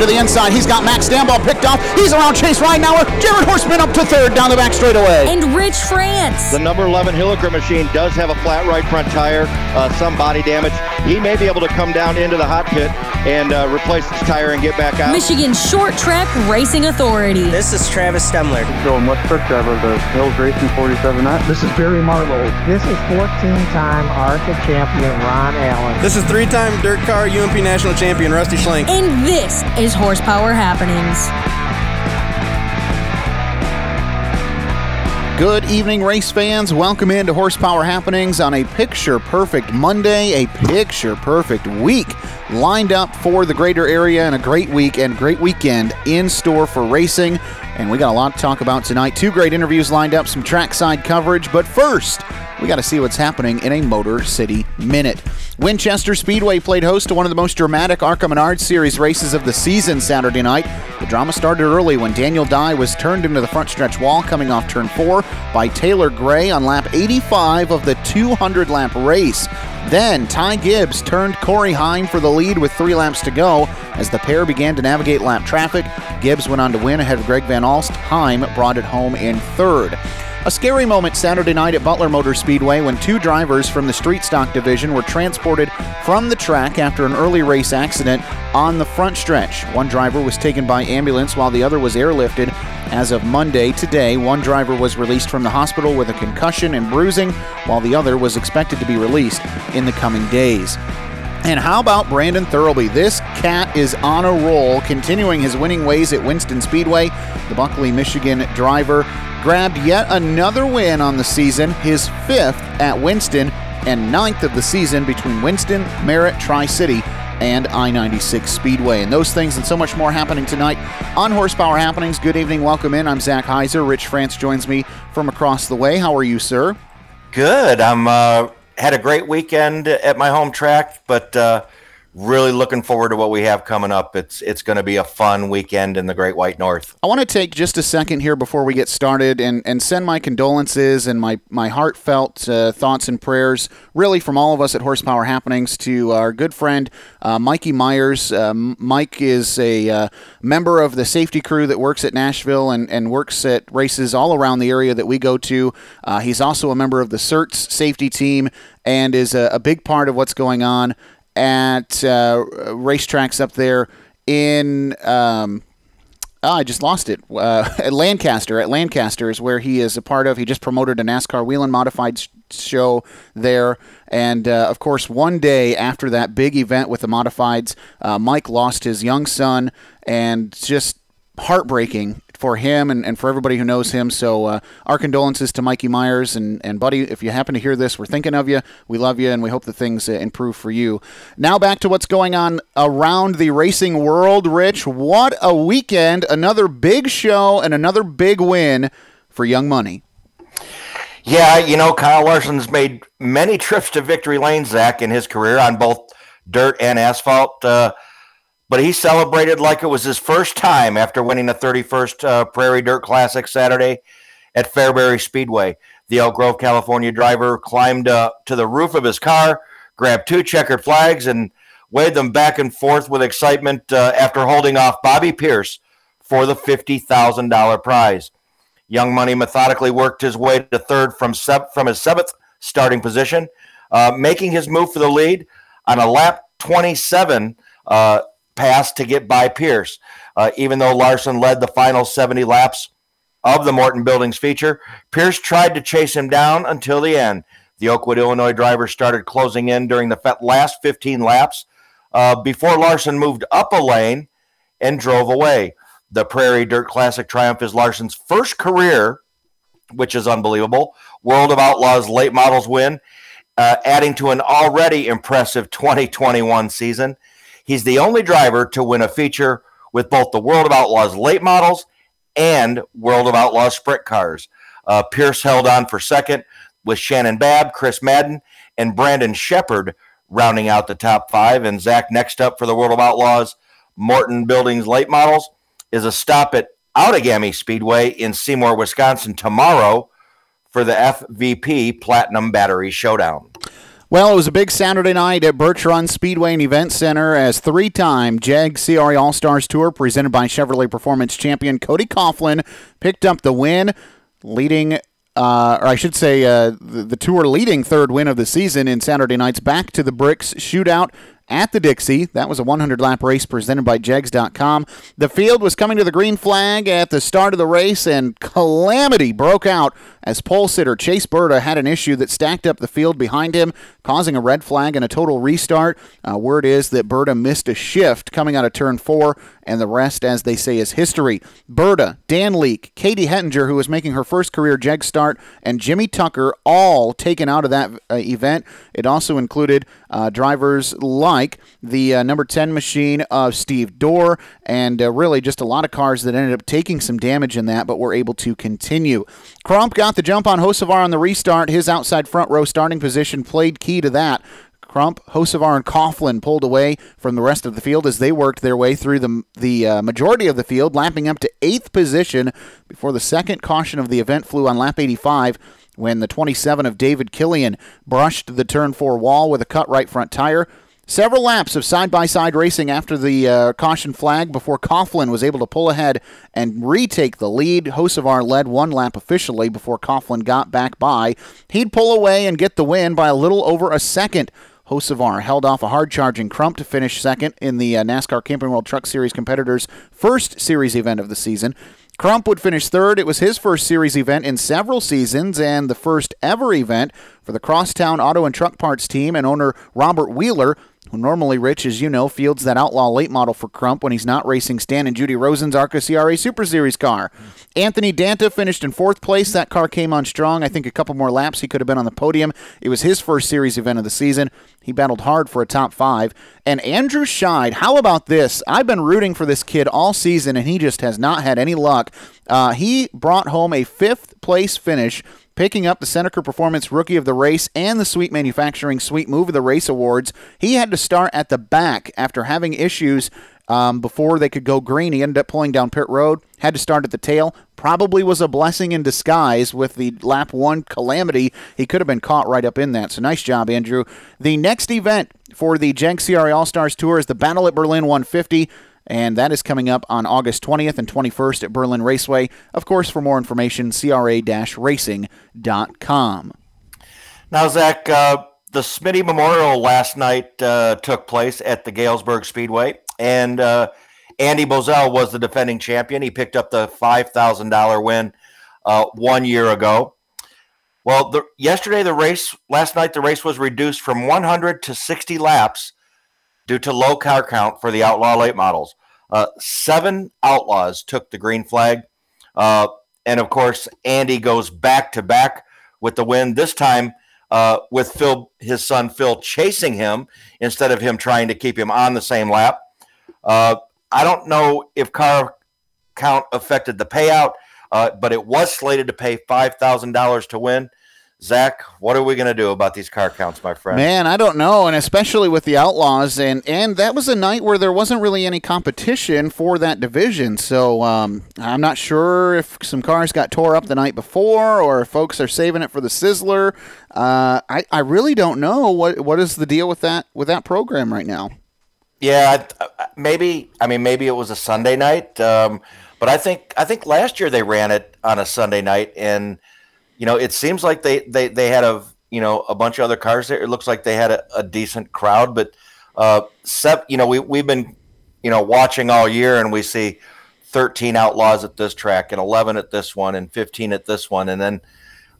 to the inside. He's got Max Stambaugh picked off. He's around Chase Ridenauer. Jared Horseman up to third down the back straightaway. And Rich France. The number 11 Hilliker machine does have a flat right front tire, uh, some body damage. He may be able to come down into the hot pit and uh, replace his tire and get back out. Michigan Short Track Racing Authority. This is Travis Stemler. Going West Truck Driver of the Hills Racing 47 Knot. This is Barry Marlowe. This is 14-time ARCA champion Ron Allen. This is three-time dirt car UMP national champion Rusty Schlenk. And this is Horsepower Happenings. Good evening, race fans. Welcome into Horsepower Happenings on a picture perfect Monday, a picture perfect week lined up for the greater area and a great week and great weekend in store for racing. And we got a lot to talk about tonight. Two great interviews lined up, some trackside coverage. But first, we got to see what's happening in a Motor City Minute. Winchester Speedway played host to one of the most dramatic ARCA Menard Series races of the season Saturday night. The drama started early when Daniel Dye was turned into the front stretch wall coming off turn four by Taylor Gray on lap 85 of the 200 lap race. Then Ty Gibbs turned Corey Heim for the lead with three laps to go. As the pair began to navigate lap traffic, Gibbs went on to win ahead of Greg Van Alst. Heim brought it home in third. A scary moment Saturday night at Butler Motor Speedway when two drivers from the street stock division were transported from the track after an early race accident on the front stretch. One driver was taken by ambulance while the other was airlifted. As of Monday, today, one driver was released from the hospital with a concussion and bruising, while the other was expected to be released in the coming days. And how about Brandon Thurlby? This cat is on a roll, continuing his winning ways at Winston Speedway. The Buckley, Michigan driver grabbed yet another win on the season, his fifth at Winston, and ninth of the season between Winston, Merritt, Tri City, and I 96 Speedway. And those things and so much more happening tonight on Horsepower Happenings. Good evening, welcome in. I'm Zach Heiser. Rich France joins me from across the way. How are you, sir? Good. I'm uh, had a great weekend at my home track, but uh, really looking forward to what we have coming up. It's it's going to be a fun weekend in the Great White North. I want to take just a second here before we get started and, and send my condolences and my, my heartfelt uh, thoughts and prayers, really from all of us at Horsepower Happenings, to our good friend uh, Mikey Myers. Uh, Mike is a uh, member of the safety crew that works at Nashville and, and works at races all around the area that we go to. Uh, he's also a member of the CERTS safety team and is a, a big part of what's going on at uh, racetracks up there in. Um, oh, I just lost it. Uh, at Lancaster. At Lancaster is where he is a part of. He just promoted a NASCAR wheel and modified sh- show there. And uh, of course, one day after that big event with the modifieds, uh, Mike lost his young son, and just heartbreaking for him and, and for everybody who knows him. So uh, our condolences to Mikey Myers and, and Buddy. If you happen to hear this, we're thinking of you. We love you, and we hope that things uh, improve for you. Now back to what's going on around the racing world. Rich, what a weekend! Another big show and another big win for Young Money. Yeah, you know, Kyle Larson's made many trips to victory lane, Zach, in his career on both dirt and asphalt. Uh, but he celebrated like it was his first time after winning the 31st uh, Prairie Dirt Classic Saturday at Fairbury Speedway. The Elk Grove, California driver climbed uh, to the roof of his car, grabbed two checkered flags, and waved them back and forth with excitement uh, after holding off Bobby Pierce for the $50,000 prize. Young Money methodically worked his way to third from, from his seventh starting position, uh, making his move for the lead on a lap 27 uh, pass to get by Pierce. Uh, even though Larson led the final 70 laps of the Morton Buildings feature, Pierce tried to chase him down until the end. The Oakwood, Illinois driver started closing in during the last 15 laps uh, before Larson moved up a lane and drove away. The Prairie Dirt Classic Triumph is Larson's first career, which is unbelievable. World of Outlaws late models win, uh, adding to an already impressive 2021 season. He's the only driver to win a feature with both the World of Outlaws late models and World of Outlaws sprint cars. Uh, Pierce held on for second with Shannon Babb, Chris Madden, and Brandon Shepard rounding out the top five. And Zach, next up for the World of Outlaws, Morton Buildings late models, is a stop at Outagamie Speedway in Seymour, Wisconsin tomorrow for the FVP Platinum Battery Showdown. Well, it was a big Saturday night at Birch Run Speedway and Event Center as three-time JEG CRA All-Stars Tour presented by Chevrolet Performance Champion Cody Coughlin picked up the win, leading uh, or I should say, uh, the, the, tour leading third win of the season in Saturday night's Back to the Bricks shootout at the Dixie. That was a 100 lap race presented by Jegs.com. The field was coming to the green flag at the start of the race, and calamity broke out as pole sitter Chase Berta had an issue that stacked up the field behind him, causing a red flag and a total restart. Uh, word is that Berta missed a shift coming out of turn four, and the rest, as they say, is history. Berta, Dan Leake, Katie Hettinger, who was making her first career Jeg start, and Jimmy Tucker, all taken out of that uh, event. It also included uh, drivers like the uh, number 10 machine of Steve Dorr, and uh, really just a lot of cars that ended up taking some damage in that, but were able to continue. Crump got the jump on Hocevar on the restart. His outside front row starting position played key to that. Crump, Hocevar, and Coughlin pulled away from the rest of the field as they worked their way through the, the uh, majority of the field, lapping up to eighth position before the second caution of the event flew on lap 85 when the 27 of David Killian brushed the turn four wall with a cut right front tire. Several laps of side by side racing after the uh, caution flag before Coughlin was able to pull ahead and retake the lead. Hocevar led one lap officially before Coughlin got back by. He'd pull away and get the win by a little over a second. Hocevar held off a hard charging Crump to finish second in the uh, NASCAR Camping World Truck Series competitors' first series event of the season. Crump would finish third. It was his first series event in several seasons and the first ever event for the Crosstown Auto and Truck Parts team and owner Robert Wheeler, who normally, Rich, as you know, fields that outlaw late model for Crump when he's not racing Stan and Judy Rosen's ARCA CRA Super Series car. Anthony Danta finished in fourth place. That car came on strong. I think a couple more laps, he could have been on the podium. It was his first series event of the season. He battled hard for a top five. And Andrew Scheid, how about this? I've been rooting for this kid all season, and he just has not had any luck. Uh, he brought home a fifth place finish picking up the Seneca Performance Rookie of the Race and the Sweet Manufacturing Sweet Move of the Race awards. He had to start at the back after having issues um, before they could go green. He ended up pulling down pit road, had to start at the tail. Probably was a blessing in disguise with the lap one calamity. He could have been caught right up in that. So nice job, Andrew. The next event for the JEG CRA All Stars Tour is the Battle at Berlin 150 and that is coming up on August 20th and 21st at Berlin Raceway. Of course, for more information, cra-racing.com. Now, Zach, uh, the Smitty Memorial last night uh, took place at the Galesburg Speedway, and uh, Andy Bozell was the defending champion. He picked up the $5,000 win uh, one year ago. Well, the, yesterday the race, last night the race was reduced from 100 to 60 laps due to low car count for the Outlaw late models. Uh, seven Outlaws took the green flag. Uh, and of course, Andy goes back to back with the win, this time uh, with Phil, his son Phil, chasing him instead of him trying to keep him on the same lap. Uh, I don't know if car count affected the payout, uh, but it was slated to pay $5,000 to win. Zach, what are we going to do about these car counts, my friend? Man, I don't know, and especially with the Outlaws, and and that was a night where there wasn't really any competition for that division. So um, I'm not sure if some cars got tore up the night before, or if folks are saving it for the Sizzler. Uh, I I really don't know what what is the deal with that with that program right now. Yeah, maybe. I mean, maybe it was a Sunday night, um, but I think I think last year they ran it on a Sunday night and you know, it seems like they they they had a you know a bunch of other cars there. It looks like they had a, a decent crowd, but uh, sep, you know, we we've been you know watching all year, and we see 13 outlaws at this track, and 11 at this one, and 15 at this one, and then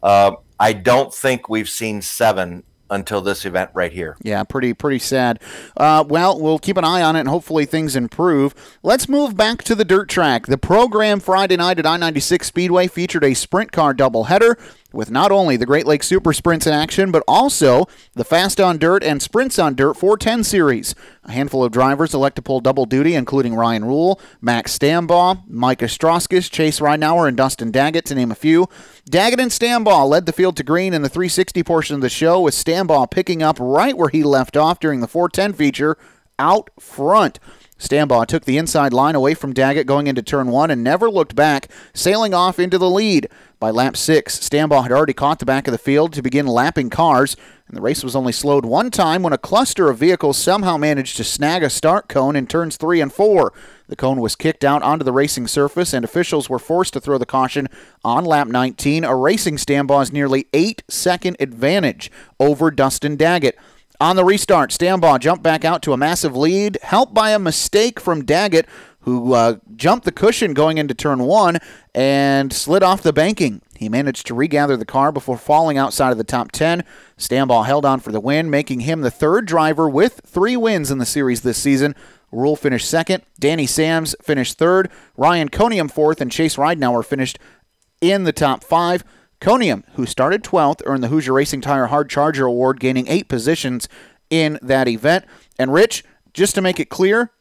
uh, I don't think we've seen seven until this event right here. Yeah, pretty pretty sad. Uh, well, we'll keep an eye on it, and hopefully things improve. Let's move back to the dirt track. The program Friday night at I-96 Speedway featured a sprint car doubleheader. With not only the Great Lakes Super Sprints in action, but also the Fast on Dirt and Sprints on Dirt 410 series. A handful of drivers elect to pull double duty, including Ryan Rule, Max Stambaugh, Mike Strauskis, Chase Ridenauer, and Dustin Daggett, to name a few. Daggett and Stambaugh led the field to green in the 360 portion of the show, with Stambaugh picking up right where he left off during the 410 feature out front. Stambaugh took the inside line away from Daggett going into turn one and never looked back, sailing off into the lead. By lap six, Stambaugh had already caught the back of the field to begin lapping cars, and the race was only slowed one time when a cluster of vehicles somehow managed to snag a start cone in turns three and four. The cone was kicked out onto the racing surface, and officials were forced to throw the caution on lap 19, erasing Stambaugh's nearly eight second advantage over Dustin Daggett. On the restart, Stambaugh jumped back out to a massive lead, helped by a mistake from Daggett, who uh, jumped the cushion going into turn one and slid off the banking. He managed to regather the car before falling outside of the top 10. Stambaugh held on for the win, making him the third driver with three wins in the series this season. Rule finished second. Danny Sams finished third. Ryan Coniam fourth, and Chase Ridenauer finished in the top five. Coniam, who started 12th, earned the Hoosier Racing Tire Hard Charger Award, gaining eight positions in that event. And Rich, just to make it clear,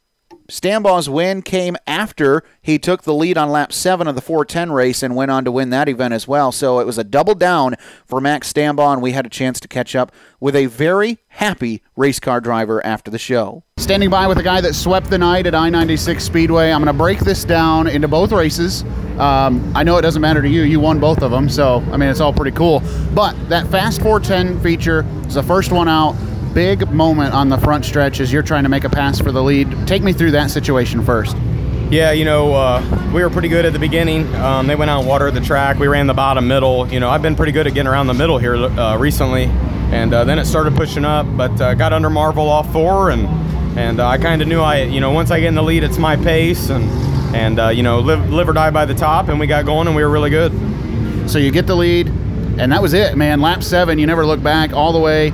Stambaugh's win came after he took the lead on lap 7 of the 410 race and went on to win that event as well. So it was a double down for Max Stambaugh, and we had a chance to catch up with a very happy race car driver after the show. Standing by with a guy that swept the night at I 96 Speedway. I'm going to break this down into both races. Um, I know it doesn't matter to you. You won both of them, so I mean, it's all pretty cool. But that Fast 410 feature is the first one out big moment on the front stretch as you're trying to make a pass for the lead. Take me through that situation first. Yeah, you know, uh, we were pretty good at the beginning. Um, they went out and watered the track. We ran the bottom middle. You know, I've been pretty good at getting around the middle here uh, recently, and uh, then it started pushing up. But uh, got under Marvel off four, and and uh, I kind of knew I, you know, once I get in the lead, it's my pace, and and uh, you know, live live or die by the top, and we got going, and we were really good. So you get the lead, and that was it, man. Lap seven, you never look back all the way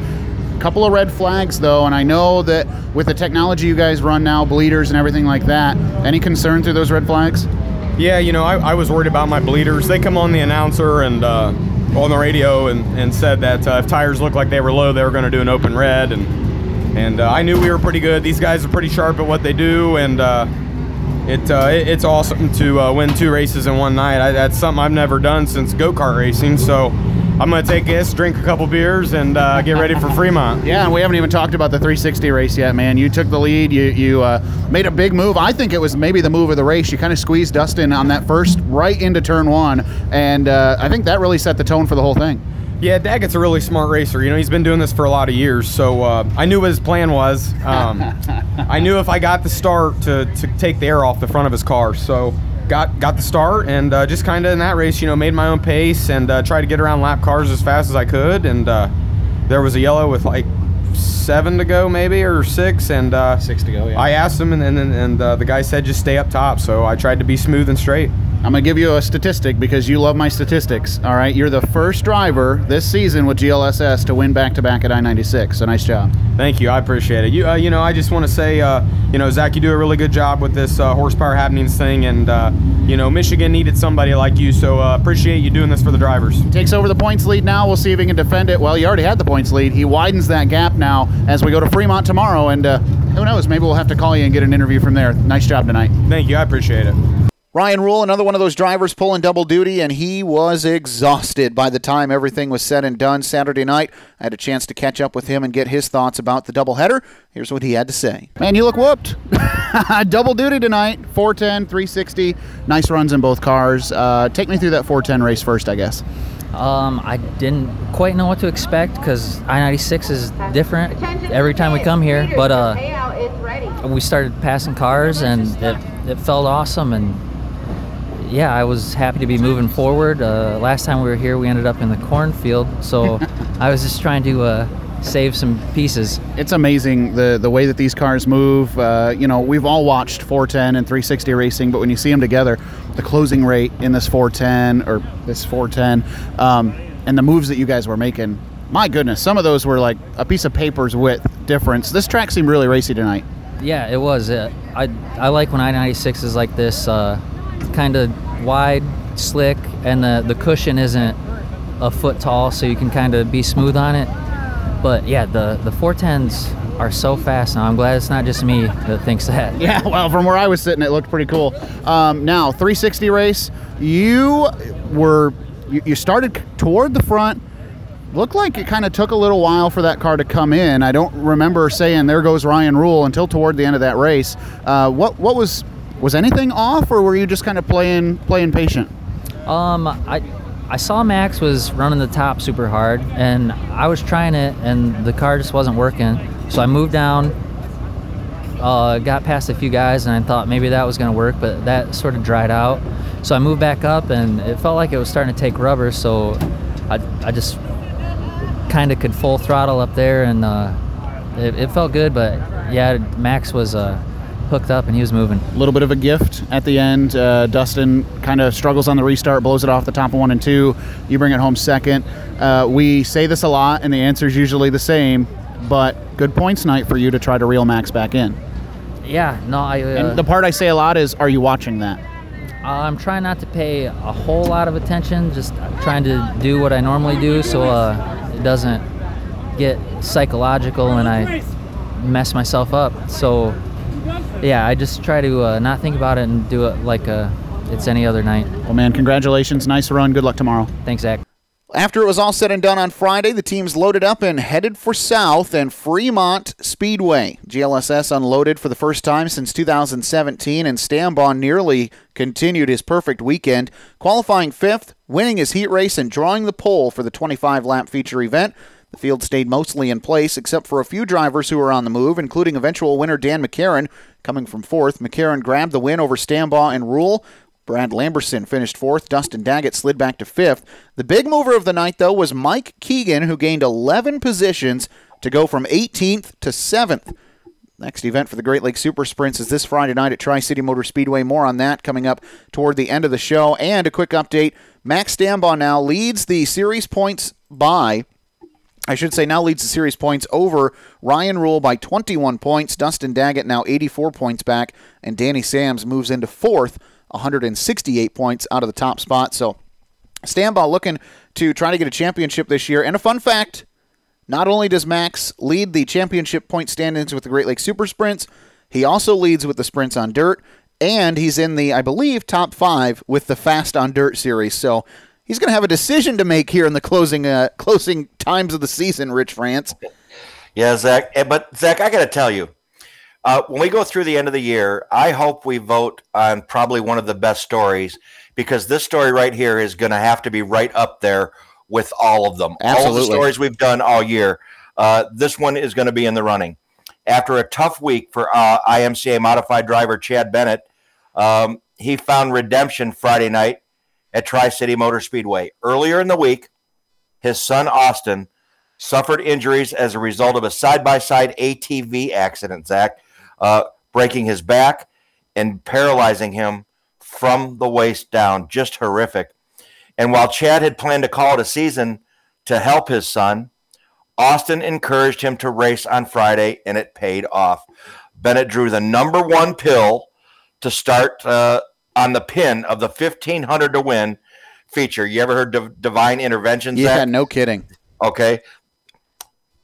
couple of red flags though, and I know that with the technology you guys run now, bleeders and everything like that, any concern through those red flags? Yeah, you know, I, I was worried about my bleeders. They come on the announcer and uh, on the radio and, and said that uh, if tires looked like they were low, they were going to do an open red, and and uh, I knew we were pretty good. These guys are pretty sharp at what they do, and uh, it, uh, it, it's awesome to uh, win two races in one night. I, that's something I've never done since go kart racing. So I'm going to take this, drink a couple beers, and uh, get ready for Fremont. Yeah, and we haven't even talked about the 360 race yet, man. You took the lead. You you uh, made a big move. I think it was maybe the move of the race. You kind of squeezed Dustin on that first right into turn one, and uh, I think that really set the tone for the whole thing. Yeah, Daggett's a really smart racer. You know, he's been doing this for a lot of years, so uh, I knew what his plan was. Um, I knew if I got the start to, to take the air off the front of his car, so got got the start and uh, just kind of in that race, you know, made my own pace and uh, tried to get around lap cars as fast as I could. And uh, there was a yellow with like seven to go, maybe or six, and uh, six to go. Yeah. I asked him, and and, and uh, the guy said just stay up top. So I tried to be smooth and straight. I'm going to give you a statistic because you love my statistics. All right. You're the first driver this season with GLSS to win back to back at I 96. So nice job. Thank you. I appreciate it. You, uh, you know, I just want to say, uh, you know, Zach, you do a really good job with this uh, horsepower happenings thing. And, uh, you know, Michigan needed somebody like you. So uh, appreciate you doing this for the drivers. Takes over the points lead now. We'll see if he can defend it. Well, he already had the points lead. He widens that gap now as we go to Fremont tomorrow. And uh, who knows? Maybe we'll have to call you and get an interview from there. Nice job tonight. Thank you. I appreciate it. Ryan Rule, another one of those drivers pulling double duty, and he was exhausted by the time everything was said and done Saturday night. I had a chance to catch up with him and get his thoughts about the doubleheader. Here's what he had to say. Man, you look whooped. double duty tonight 410, 360. Nice runs in both cars. Uh, take me through that 410 race first, I guess. Um, I didn't quite know what to expect because I-96 is different every time we come here. But uh, we started passing cars and it, it felt awesome. And yeah, I was happy to be moving forward. Uh, last time we were here, we ended up in the cornfield, so I was just trying to uh, save some pieces. It's amazing the the way that these cars move. Uh, you know, we've all watched 410 and 360 racing, but when you see them together, the closing rate in this 410 or this 410, um, and the moves that you guys were making, my goodness, some of those were like a piece of paper's width difference. This track seemed really racy tonight. Yeah, it was. Uh, I I like when I-96 is like this uh, kind of wide, slick, and the, the cushion isn't a foot tall, so you can kind of be smooth on it. But yeah, the the 410s are so fast now. I'm glad it's not just me that thinks that. Yeah, well, from where I was sitting, it looked pretty cool. Um, now, 360 race, you were you, you started toward the front. Looked like it kind of took a little while for that car to come in. I don't remember saying "there goes Ryan Rule" until toward the end of that race. Uh, what what was was anything off, or were you just kind of playing playing patient? Um, I I saw Max was running the top super hard, and I was trying it, and the car just wasn't working. So I moved down, uh, got past a few guys, and I thought maybe that was going to work, but that sort of dried out. So I moved back up, and it felt like it was starting to take rubber. So I, I just kind of could full throttle up there, and uh, it, it, felt good. But yeah, Max was uh, hooked up, and he was moving. A little bit of a gift at the end. Uh, Dustin kind of struggles on the restart, blows it off the top of one and two. You bring it home second. Uh, we say this a lot, and the answer is usually the same but good points night for you to try to reel Max back in. Yeah, no, I. Uh, and the part I say a lot is, are you watching that? I'm trying not to pay a whole lot of attention, just trying to do what I normally do so uh, it doesn't get psychological and I mess myself up. So, yeah, I just try to uh, not think about it and do it like uh, it's any other night. Well, man, congratulations. Nice run. Good luck tomorrow. Thanks, Zach. After it was all said and done on Friday, the teams loaded up and headed for South and Fremont Speedway. GLSS unloaded for the first time since 2017, and Stambaugh nearly continued his perfect weekend, qualifying fifth, winning his heat race, and drawing the pole for the 25 lap feature event. The field stayed mostly in place, except for a few drivers who were on the move, including eventual winner Dan McCarron. Coming from fourth, McCarron grabbed the win over Stambaugh and Rule. Brad Lamberson finished fourth. Dustin Daggett slid back to fifth. The big mover of the night, though, was Mike Keegan, who gained 11 positions to go from 18th to 7th. Next event for the Great Lakes Super Sprints is this Friday night at Tri City Motor Speedway. More on that coming up toward the end of the show. And a quick update Max Stambaugh now leads the series points by. I should say now leads the series points over Ryan Rule by 21 points. Dustin Daggett now 84 points back, and Danny Sams moves into fourth 168 points out of the top spot. So Stambaugh looking to try to get a championship this year. And a fun fact not only does Max lead the championship point standings with the Great Lakes Super Sprints, he also leads with the sprints on dirt, and he's in the, I believe, top five with the Fast on Dirt series. So he's going to have a decision to make here in the closing uh, closing times of the season, Rich France. Yeah, Zach. Eh, but Zach, I got to tell you, uh, when we go through the end of the year, I hope we vote on probably one of the best stories because this story right here is going to have to be right up there with all of them. Absolutely. All the stories we've done all year. Uh, this one is going to be in the running. After a tough week for uh, IMCA modified driver Chad Bennett, um, he found redemption Friday night at Tri City Motor Speedway. Earlier in the week, his son Austin suffered injuries as a result of a side by side ATV accident, Zach uh, breaking his back and paralyzing him from the waist down. Just horrific. And while Chad had planned to call it a season to help his son, Austin encouraged him to race on Friday, and it paid off. Bennett drew the number one pill to start uh, on the pin of the 1500 to win feature. You ever heard of divine intervention? Yeah, no kidding. Okay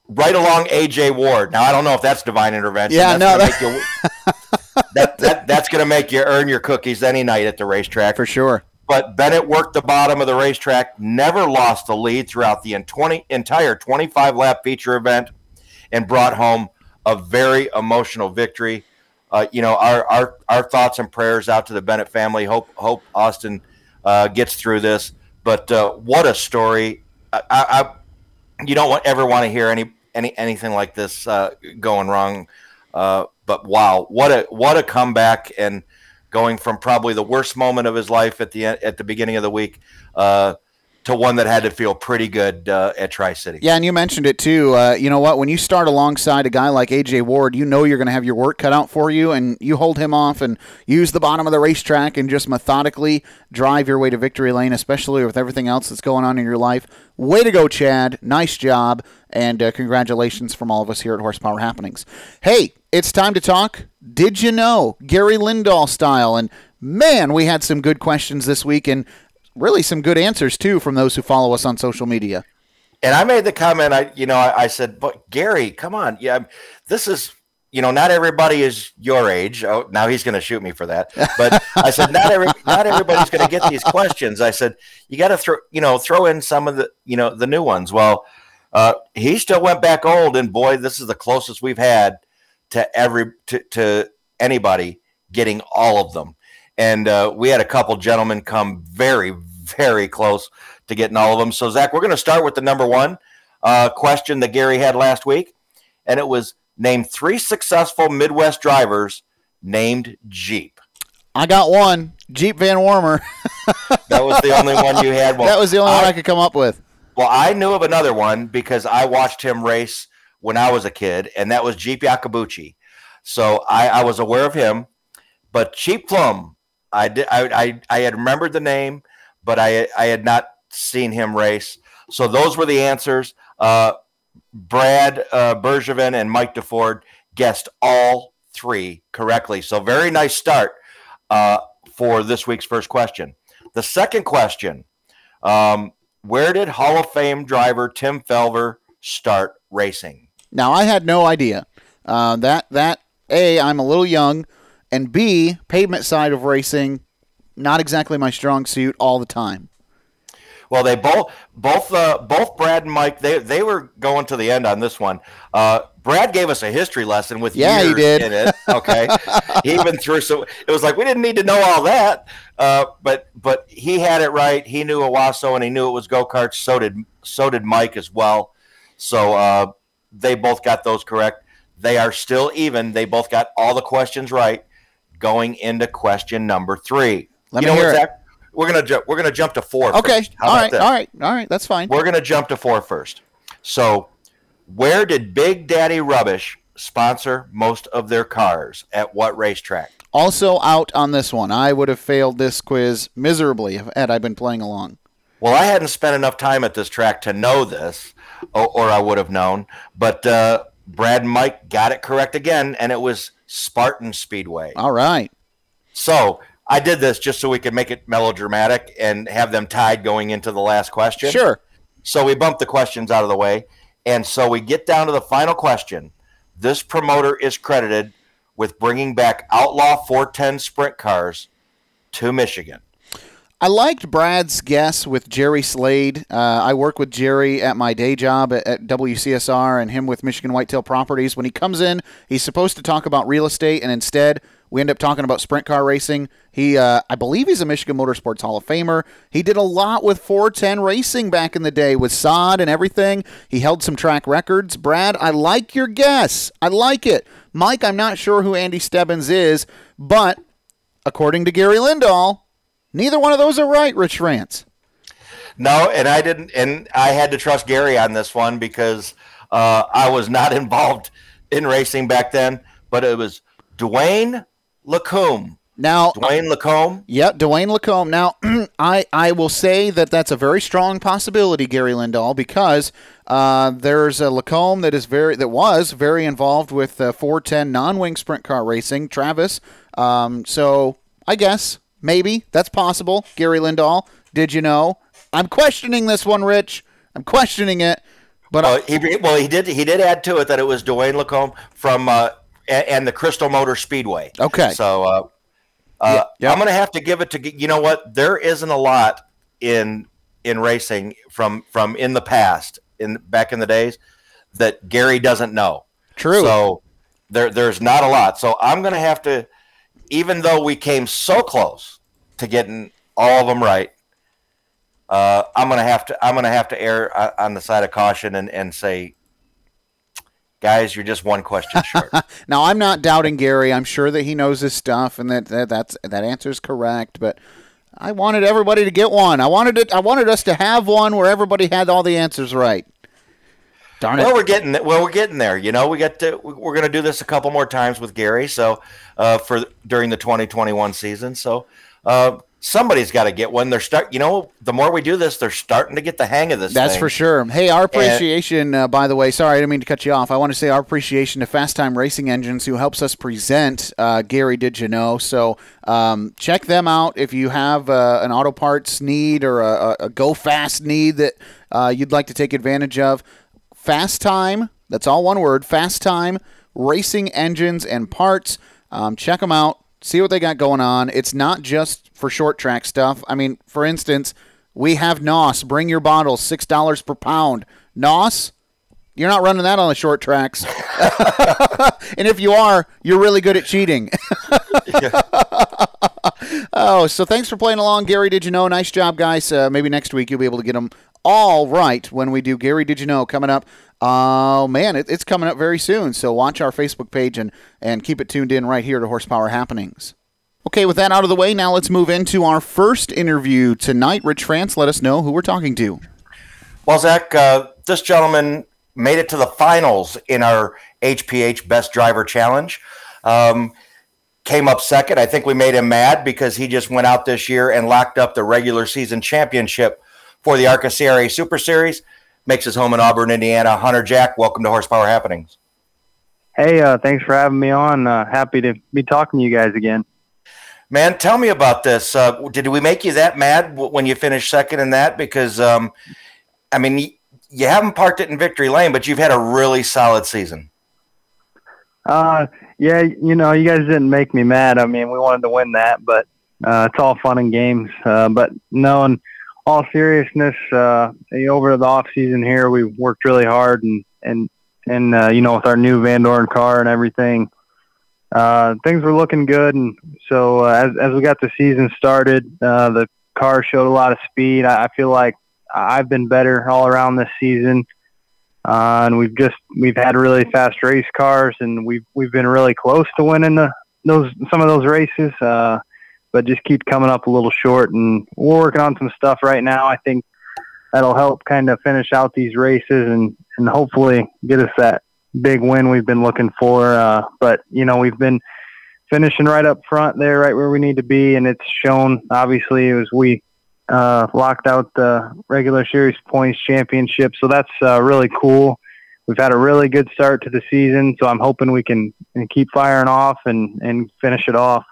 right along AJ Ward. Now I don't know if that's divine intervention. Yeah, that's no, that, you, that, that that's going to make you earn your cookies any night at the racetrack for sure. But Bennett worked the bottom of the racetrack, never lost the lead throughout the 20, entire 25 lap feature event, and brought home a very emotional victory. Uh, you know, our, our our thoughts and prayers out to the Bennett family. Hope hope Austin uh, gets through this. But uh, what a story! I, I, you don't want, ever want to hear any any anything like this uh, going wrong. Uh, but wow, what a what a comeback and going from probably the worst moment of his life at the at the beginning of the week uh, to one that had to feel pretty good uh, at Tri City. Yeah, and you mentioned it too. Uh, you know what? When you start alongside a guy like AJ Ward, you know you're going to have your work cut out for you, and you hold him off and use the bottom of the racetrack and just methodically drive your way to victory lane, especially with everything else that's going on in your life. Way to go, Chad! Nice job, and uh, congratulations from all of us here at Horsepower Happenings. Hey, it's time to talk. Did you know Gary Lindahl style? And man, we had some good questions this week, and really some good answers too from those who follow us on social media. And I made the comment. I you know I, I said, but Gary, come on, yeah, this is you know, not everybody is your age. Oh, now he's going to shoot me for that. But I said, not every, not everybody's going to get these questions. I said, you got to throw, you know, throw in some of the, you know, the new ones. Well, uh, he still went back old, and boy, this is the closest we've had to every to, to anybody getting all of them. And uh, we had a couple gentlemen come very, very close to getting all of them. So Zach, we're going to start with the number one uh, question that Gary had last week, and it was Name three successful Midwest drivers named Jeep. I got one Jeep Van Wormer. that was the only one you had. Well, that was the only I, one I could come up with. Well, I knew of another one because I watched him race when I was a kid, and that was Jeep Yakabuchi. So I, I was aware of him. But Jeep Plum, I did I, I, I had remembered the name, but I I had not seen him race. So those were the answers. Uh, Brad uh, Bergevin and Mike DeFord guessed all three correctly. So very nice start uh, for this week's first question. The second question: um, Where did Hall of Fame driver Tim Felver start racing? Now I had no idea. Uh, that that a I'm a little young, and B pavement side of racing, not exactly my strong suit all the time. Well, they both both uh, both Brad and Mike they they were going to the end on this one. Uh, Brad gave us a history lesson with yeah he did in it. Okay, he even threw so it was like we didn't need to know all that, uh, but but he had it right. He knew Owosso and he knew it was go karts. So did so did Mike as well. So uh, they both got those correct. They are still even. They both got all the questions right. Going into question number three. Let you me know hear what, Zach? We're gonna ju- we're gonna jump to four. Okay. All right. All right. All right. That's fine. We're gonna jump to four first. So, where did Big Daddy Rubbish sponsor most of their cars? At what racetrack? Also out on this one. I would have failed this quiz miserably had I been playing along. Well, I hadn't spent enough time at this track to know this, or, or I would have known. But uh, Brad and Mike got it correct again, and it was Spartan Speedway. All right. So I did this just so we could make it melodramatic and have them tied going into the last question. Sure. So we bumped the questions out of the way. And so we get down to the final question. This promoter is credited with bringing back Outlaw 410 sprint cars to Michigan. I liked Brad's guess with Jerry Slade. Uh, I work with Jerry at my day job at, at, WCSR and him with Michigan Whitetail Properties. When he comes in, he's supposed to talk about real estate, and instead, we end up talking about sprint car racing. He, uh, I believe, he's a Michigan Motorsports Hall of Famer. He did a lot with 410 racing back in the day with sod and everything. He held some track records. Brad, I like your guess. I like it. Mike, I'm not sure who Andy Stebbins is, but according to Gary Lindahl, neither one of those are right. Rich France. No, and I didn't, and I had to trust Gary on this one because uh, I was not involved in racing back then. But it was Dwayne Lacombe. Now, Dwayne Lacombe. Yep, Dwayne Lacombe. Now, I I will say that that's a very strong possibility, Gary Lindahl, because uh, there's a Lacombe that is very that was very involved with uh, 410 non-wing sprint car racing. Travis. Um, so I guess maybe that's possible. Gary Lindahl. Did you know? I'm questioning this one, Rich. I'm questioning it. But well, he well he did he did add to it that it was Dwayne Lacombe from uh, and the Crystal Motor Speedway. Okay. So uh, uh, yeah, I'm going to have to give it to you know what there isn't a lot in in racing from from in the past in back in the days that Gary doesn't know. True. So there there's not a lot. So I'm going to have to even though we came so close to getting all of them right. Uh, I'm gonna have to. I'm gonna have to err uh, on the side of caution and, and say guys, you're just one question short. now, I'm not doubting Gary. I'm sure that he knows his stuff and that, that that's that answer is correct. But I wanted everybody to get one. I wanted it. I wanted us to have one where everybody had all the answers right. Darn it. Well, we're getting well. We're getting there. You know, we got to. We're going to do this a couple more times with Gary. So uh, for during the 2021 season. So uh, somebody's got to get one. They're start. You know, the more we do this, they're starting to get the hang of this. That's thing. for sure. Hey, our appreciation, uh, by the way. Sorry, I didn't mean to cut you off. I want to say our appreciation to Fast Time Racing Engines, who helps us present uh, Gary. Did you know? So um, check them out if you have uh, an auto parts need or a, a go fast need that uh, you'd like to take advantage of. Fast Time. That's all one word. Fast Time Racing Engines and Parts. Um, check them out see what they got going on. It's not just for short track stuff. I mean, for instance, we have NOS. Bring your bottles, six dollars per pound. NOS, you're not running that on the short tracks. and if you are, you're really good at cheating. oh, so thanks for playing along, Gary. Did you know? Nice job, guys. Uh, maybe next week you'll be able to get them all right when we do Gary. Did you know? Coming up. Oh man, it, it's coming up very soon. So watch our Facebook page and and keep it tuned in right here to Horsepower Happenings. Okay, with that out of the way, now let's move into our first interview tonight. Rich France, let us know who we're talking to. Well, Zach, uh, this gentleman made it to the finals in our HPH Best Driver Challenge. Um, came up second. I think we made him mad because he just went out this year and locked up the regular season championship for the ARCA CRA Super Series. Makes his home in Auburn, Indiana. Hunter Jack, welcome to Horsepower Happenings. Hey, uh, thanks for having me on. Uh, happy to be talking to you guys again. Man, tell me about this. Uh, did we make you that mad when you finished second in that? Because, um, I mean, you haven't parked it in victory lane, but you've had a really solid season. Uh, yeah, you know, you guys didn't make me mad. I mean, we wanted to win that, but uh, it's all fun and games. Uh, but no, in all seriousness, uh, over the off season here, we worked really hard and and and uh, you know, with our new Van Doren car and everything, uh, things were looking good. And so uh, as as we got the season started, uh, the car showed a lot of speed. I, I feel like I've been better all around this season. Uh, and we've just we've had really fast race cars, and we've we've been really close to winning the those some of those races, uh, but just keep coming up a little short. And we're working on some stuff right now. I think that'll help kind of finish out these races and and hopefully get us that big win we've been looking for. Uh, but you know we've been finishing right up front there, right where we need to be, and it's shown. Obviously, as we uh, locked out the regular series points championship. So that's uh, really cool. We've had a really good start to the season, so I'm hoping we can, keep firing off and, and finish it off.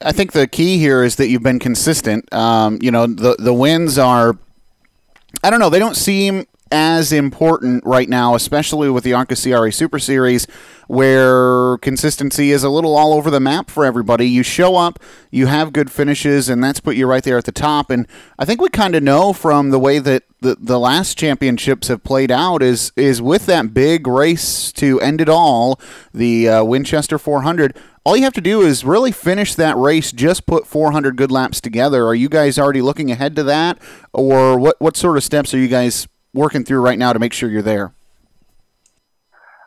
I think the key here is that you've been consistent. Um, you know, the the wins are, I don't know, they don't seem as important right now, especially with the ARCA CRA Super Series, where consistency is a little all over the map for everybody. You show up, you have good finishes, and that's put you right there at the top. And I think we kind of know from the way that the, the last championships have played out is is with that big race to end it all, the uh, Winchester 400 all you have to do is really finish that race. Just put 400 good laps together. Are you guys already looking ahead to that, or what? What sort of steps are you guys working through right now to make sure you're there?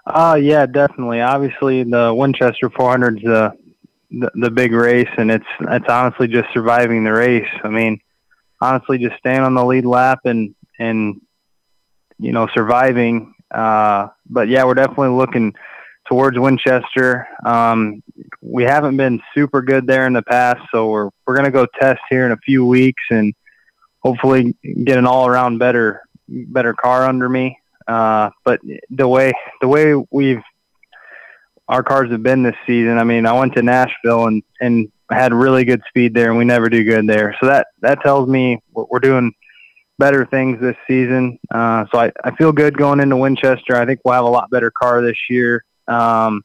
Uh, yeah, definitely. Obviously, the Winchester 400 is the, the big race, and it's it's honestly just surviving the race. I mean, honestly, just staying on the lead lap and and you know surviving. Uh, but yeah, we're definitely looking towards Winchester. Um, we haven't been super good there in the past, so we're we're gonna go test here in a few weeks and hopefully get an all around better better car under me. Uh, but the way the way we've our cars have been this season, I mean, I went to Nashville and and had really good speed there, and we never do good there. So that that tells me we're doing better things this season. Uh, so I, I feel good going into Winchester. I think we'll have a lot better car this year. Um,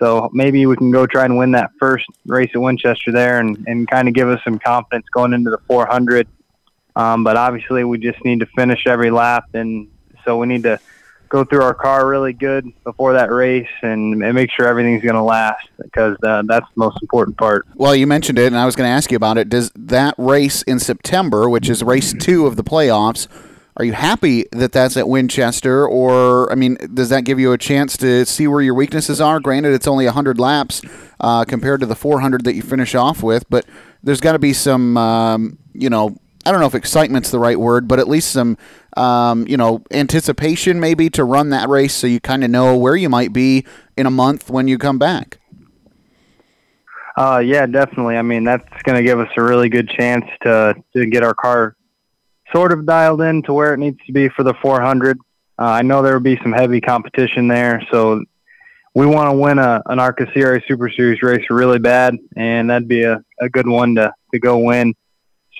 so maybe we can go try and win that first race at Winchester there and, and kind of give us some confidence going into the 400. Um, but obviously, we just need to finish every lap, and so we need to go through our car really good before that race and, and make sure everything's going to last because uh, that's the most important part. Well, you mentioned it, and I was going to ask you about it. Does that race in September, which is race two of the playoffs, are you happy that that's at Winchester, or I mean, does that give you a chance to see where your weaknesses are? Granted, it's only 100 laps uh, compared to the 400 that you finish off with, but there's got to be some, um, you know, I don't know if excitement's the right word, but at least some, um, you know, anticipation maybe to run that race so you kind of know where you might be in a month when you come back. Uh, yeah, definitely. I mean, that's going to give us a really good chance to to get our car sort of dialed in to where it needs to be for the 400. Uh, I know there will be some heavy competition there, so we want to win a, an ARCA CRA Super Series race really bad, and that'd be a, a good one to, to go win.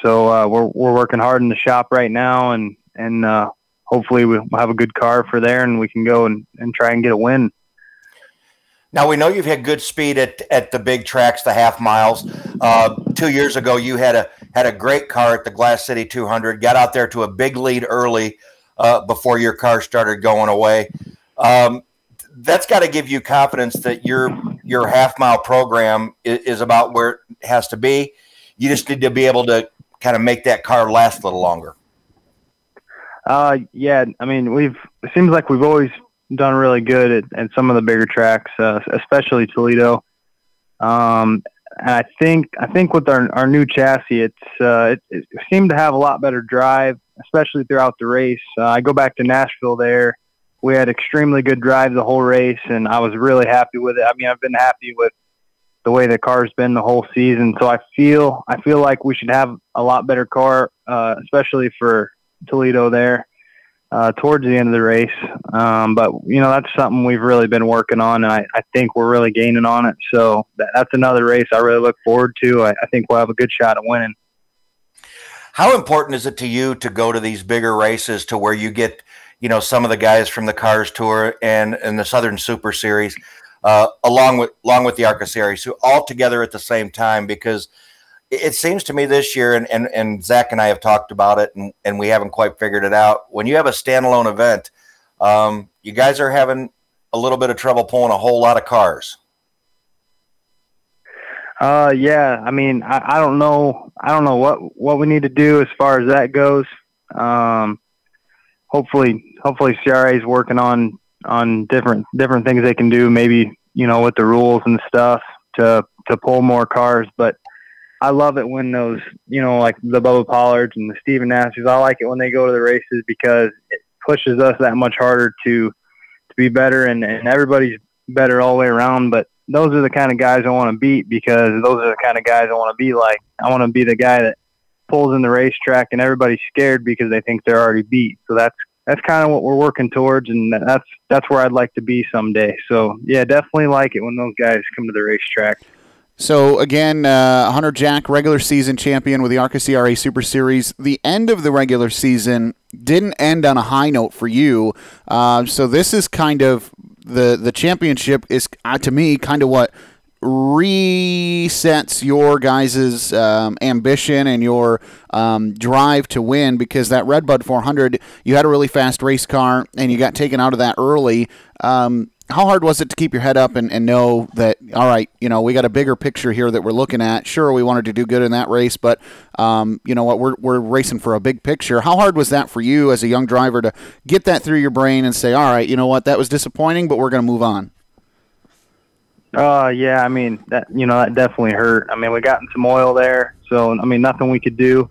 So uh, we're we're working hard in the shop right now, and and uh, hopefully we'll have a good car for there, and we can go and, and try and get a win. Now we know you've had good speed at, at the big tracks, the half miles. Uh, two years ago, you had a had a great car at the Glass City 200. Got out there to a big lead early uh, before your car started going away. Um, that's got to give you confidence that your your half mile program is, is, about where it has to be. You just need to be able to kind of make that car last a little longer. Uh, yeah. I mean, we've it seems like we've always done really good at, at some of the bigger tracks, uh, especially Toledo. Um, and I think I think with our our new chassis, it's uh, it, it seemed to have a lot better drive, especially throughout the race. Uh, I go back to Nashville there. We had extremely good drive the whole race, and I was really happy with it. I mean, I've been happy with the way the car's been the whole season. So I feel I feel like we should have a lot better car, uh, especially for Toledo there uh, towards the end of the race. Um, but you know that's something we've really been working on, and I, I think we're really gaining on it. So that, that's another race I really look forward to. I, I think we'll have a good shot at winning. How important is it to you to go to these bigger races to where you get, you know, some of the guys from the Cars Tour and and the Southern Super Series, uh, along with along with the ARCA Series, who all together at the same time? Because it seems to me this year, and, and, and Zach and I have talked about it, and, and we haven't quite figured it out. When you have a standalone event, um, you guys are having a little bit of trouble pulling a whole lot of cars. Uh, yeah. I mean, I, I don't know. I don't know what what we need to do as far as that goes. Um, hopefully, hopefully, CRA is working on on different different things they can do. Maybe you know with the rules and stuff to to pull more cars, but I love it when those, you know, like the Bubba Pollards and the Stephen Nasses. I like it when they go to the races because it pushes us that much harder to to be better, and and everybody's better all the way around. But those are the kind of guys I want to beat because those are the kind of guys I want to be like. I want to be the guy that pulls in the racetrack and everybody's scared because they think they're already beat. So that's that's kind of what we're working towards, and that's that's where I'd like to be someday. So yeah, definitely like it when those guys come to the racetrack. So again, uh, Hunter Jack, regular season champion with the ARCA CRA Super Series. The end of the regular season didn't end on a high note for you. Uh, so this is kind of the the championship is uh, to me kind of what resets your guys' um, ambition and your um, drive to win because that Redbud 400, you had a really fast race car and you got taken out of that early. Um, how hard was it to keep your head up and, and know that all right you know we got a bigger picture here that we're looking at. Sure we wanted to do good in that race but um, you know what we're, we're racing for a big picture. How hard was that for you as a young driver to get that through your brain and say all right you know what that was disappointing but we're going to move on uh yeah i mean that you know that definitely hurt i mean we got in some oil there so i mean nothing we could do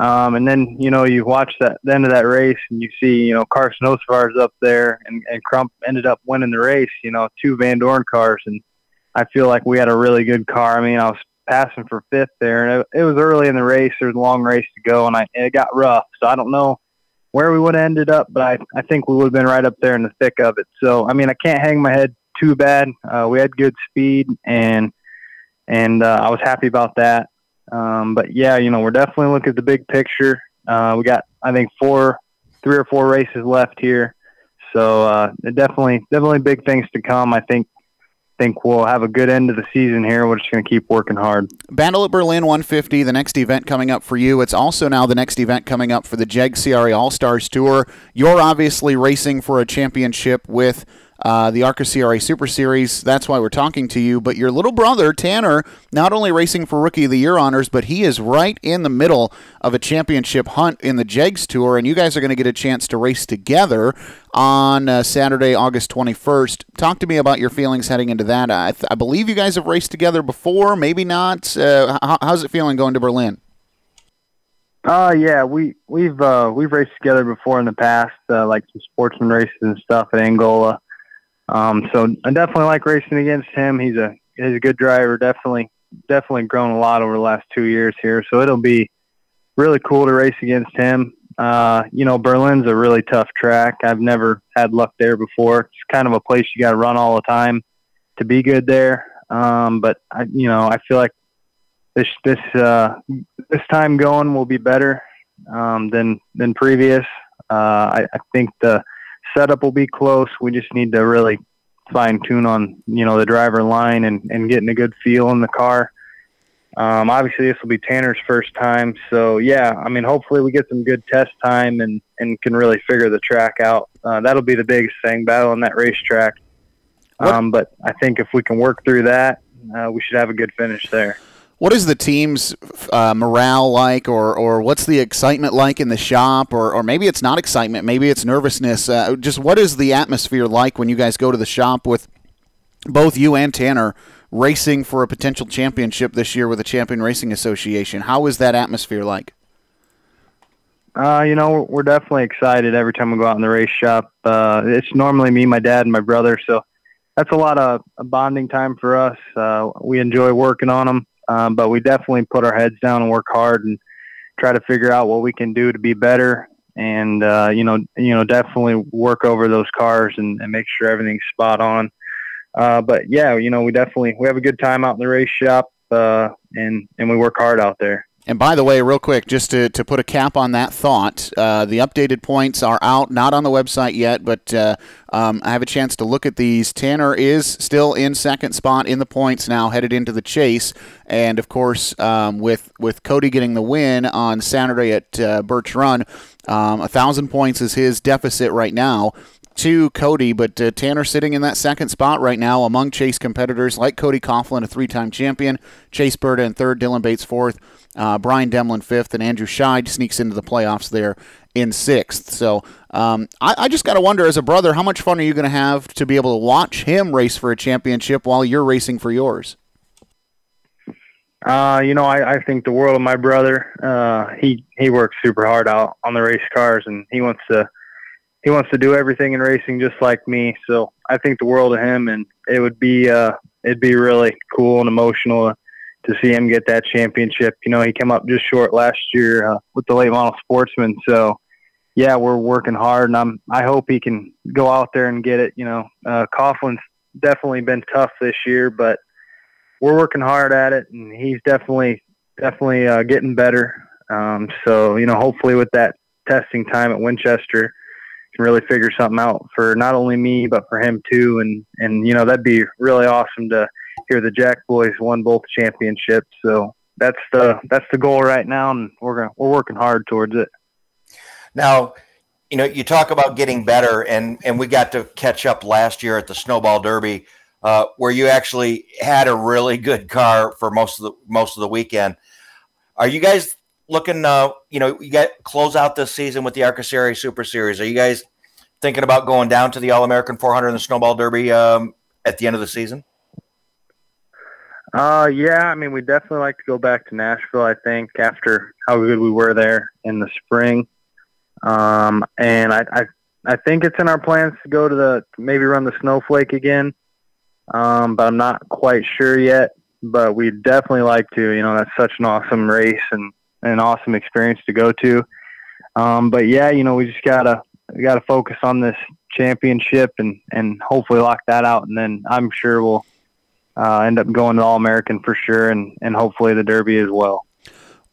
um, and then, you know, you watch that the end of that race and you see, you know, Carson Hocevar's up there and, and Crump ended up winning the race, you know, two Van Dorn cars. And I feel like we had a really good car. I mean, I was passing for fifth there and it, it was early in the race. There was a long race to go and I, it got rough. So I don't know where we would have ended up, but I, I think we would have been right up there in the thick of it. So, I mean, I can't hang my head too bad. Uh, we had good speed and, and uh, I was happy about that. Um, but yeah, you know, we're definitely looking at the big picture. Uh, we got, I think, four, three or four races left here. So uh, definitely, definitely big things to come. I think think we'll have a good end of the season here. We're just going to keep working hard. Battle at Berlin 150, the next event coming up for you. It's also now the next event coming up for the JEG CRA All Stars Tour. You're obviously racing for a championship with uh, the ARCA CRA Super Series. That's why we're talking to you. But your little brother, Tanner, not only racing for Rookie of the Year honors, but he is right in the middle of a championship hunt in the JEGS Tour, and you guys are going to get a chance to race together on uh, Saturday, August 21st. Talk to me about your feelings heading into that. I, th- I believe you guys have raced together before, maybe not. Uh, how, how's it feeling going to Berlin? Uh yeah, we we've uh we've raced together before in the past, uh, like some sportsman races and stuff at Angola. Um, so I definitely like racing against him. He's a he's a good driver. Definitely definitely grown a lot over the last two years here. So it'll be really cool to race against him. Uh, you know, Berlin's a really tough track. I've never had luck there before. It's kind of a place you got to run all the time to be good there. Um, but I, you know, I feel like this this uh, this time going will be better um, than than previous. Uh, I, I think the setup will be close. We just need to really fine tune on you know the driver line and and getting a good feel in the car. Um, obviously, this will be Tanner's first time, so yeah. I mean, hopefully, we get some good test time and and can really figure the track out. Uh, that'll be the biggest thing, battle on that racetrack. Um, but I think if we can work through that, uh, we should have a good finish there. What is the team's uh, morale like, or, or what's the excitement like in the shop, or, or maybe it's not excitement, maybe it's nervousness. Uh, just what is the atmosphere like when you guys go to the shop with both you and Tanner racing for a potential championship this year with the Champion Racing Association? How is that atmosphere like? Uh, you know, we're definitely excited every time we go out in the race shop. Uh, it's normally me, my dad, and my brother, so that's a lot of bonding time for us. Uh, we enjoy working on them. Um, but we definitely put our heads down and work hard and try to figure out what we can do to be better. And uh, you know, you know, definitely work over those cars and, and make sure everything's spot on. Uh, but yeah, you know, we definitely we have a good time out in the race shop, uh, and and we work hard out there. And by the way, real quick, just to, to put a cap on that thought, uh, the updated points are out, not on the website yet, but uh, um, I have a chance to look at these. Tanner is still in second spot in the points now, headed into the chase. And of course, um, with, with Cody getting the win on Saturday at uh, Birch Run, um, a thousand points is his deficit right now to Cody, but uh, Tanner sitting in that second spot right now among Chase competitors like Cody Coughlin, a three-time champion, Chase Burda in third, Dylan Bates fourth, uh, Brian Demlin fifth, and Andrew Scheid sneaks into the playoffs there in sixth. So um, I, I, just got to wonder, as a brother, how much fun are you going to have to be able to watch him race for a championship while you're racing for yours? Uh, you know, I, I think the world of my brother. Uh, he he works super hard out on the race cars, and he wants to he wants to do everything in racing just like me. So I think the world of him, and it would be uh, it'd be really cool and emotional to see him get that championship. You know, he came up just short last year uh, with the late model sportsman. So, yeah, we're working hard, and I'm I hope he can go out there and get it. You know, uh, Coughlin's definitely been tough this year, but we're working hard at it, and he's definitely definitely uh, getting better. Um, so, you know, hopefully with that testing time at Winchester, can really figure something out for not only me but for him too. And and you know that'd be really awesome to hear the Jack boys won both championships. So that's the that's the goal right now, and we're gonna we're working hard towards it. Now, you know, you talk about getting better, and and we got to catch up last year at the Snowball Derby, uh, where you actually had a really good car for most of the most of the weekend. Are you guys looking? Uh, you know, you got close out this season with the ARCA Series Super Series. Are you guys thinking about going down to the All American 400 and the Snowball Derby um, at the end of the season? Uh, yeah, I mean, we definitely like to go back to Nashville. I think after how good we were there in the spring, um, and I, I, I think it's in our plans to go to the maybe run the Snowflake again, um, but I'm not quite sure yet. But we definitely like to. You know, that's such an awesome race and an awesome experience to go to. Um, but yeah, you know, we just gotta we gotta focus on this championship and and hopefully lock that out, and then I'm sure we'll uh, end up going to All American for sure, and and hopefully the Derby as well.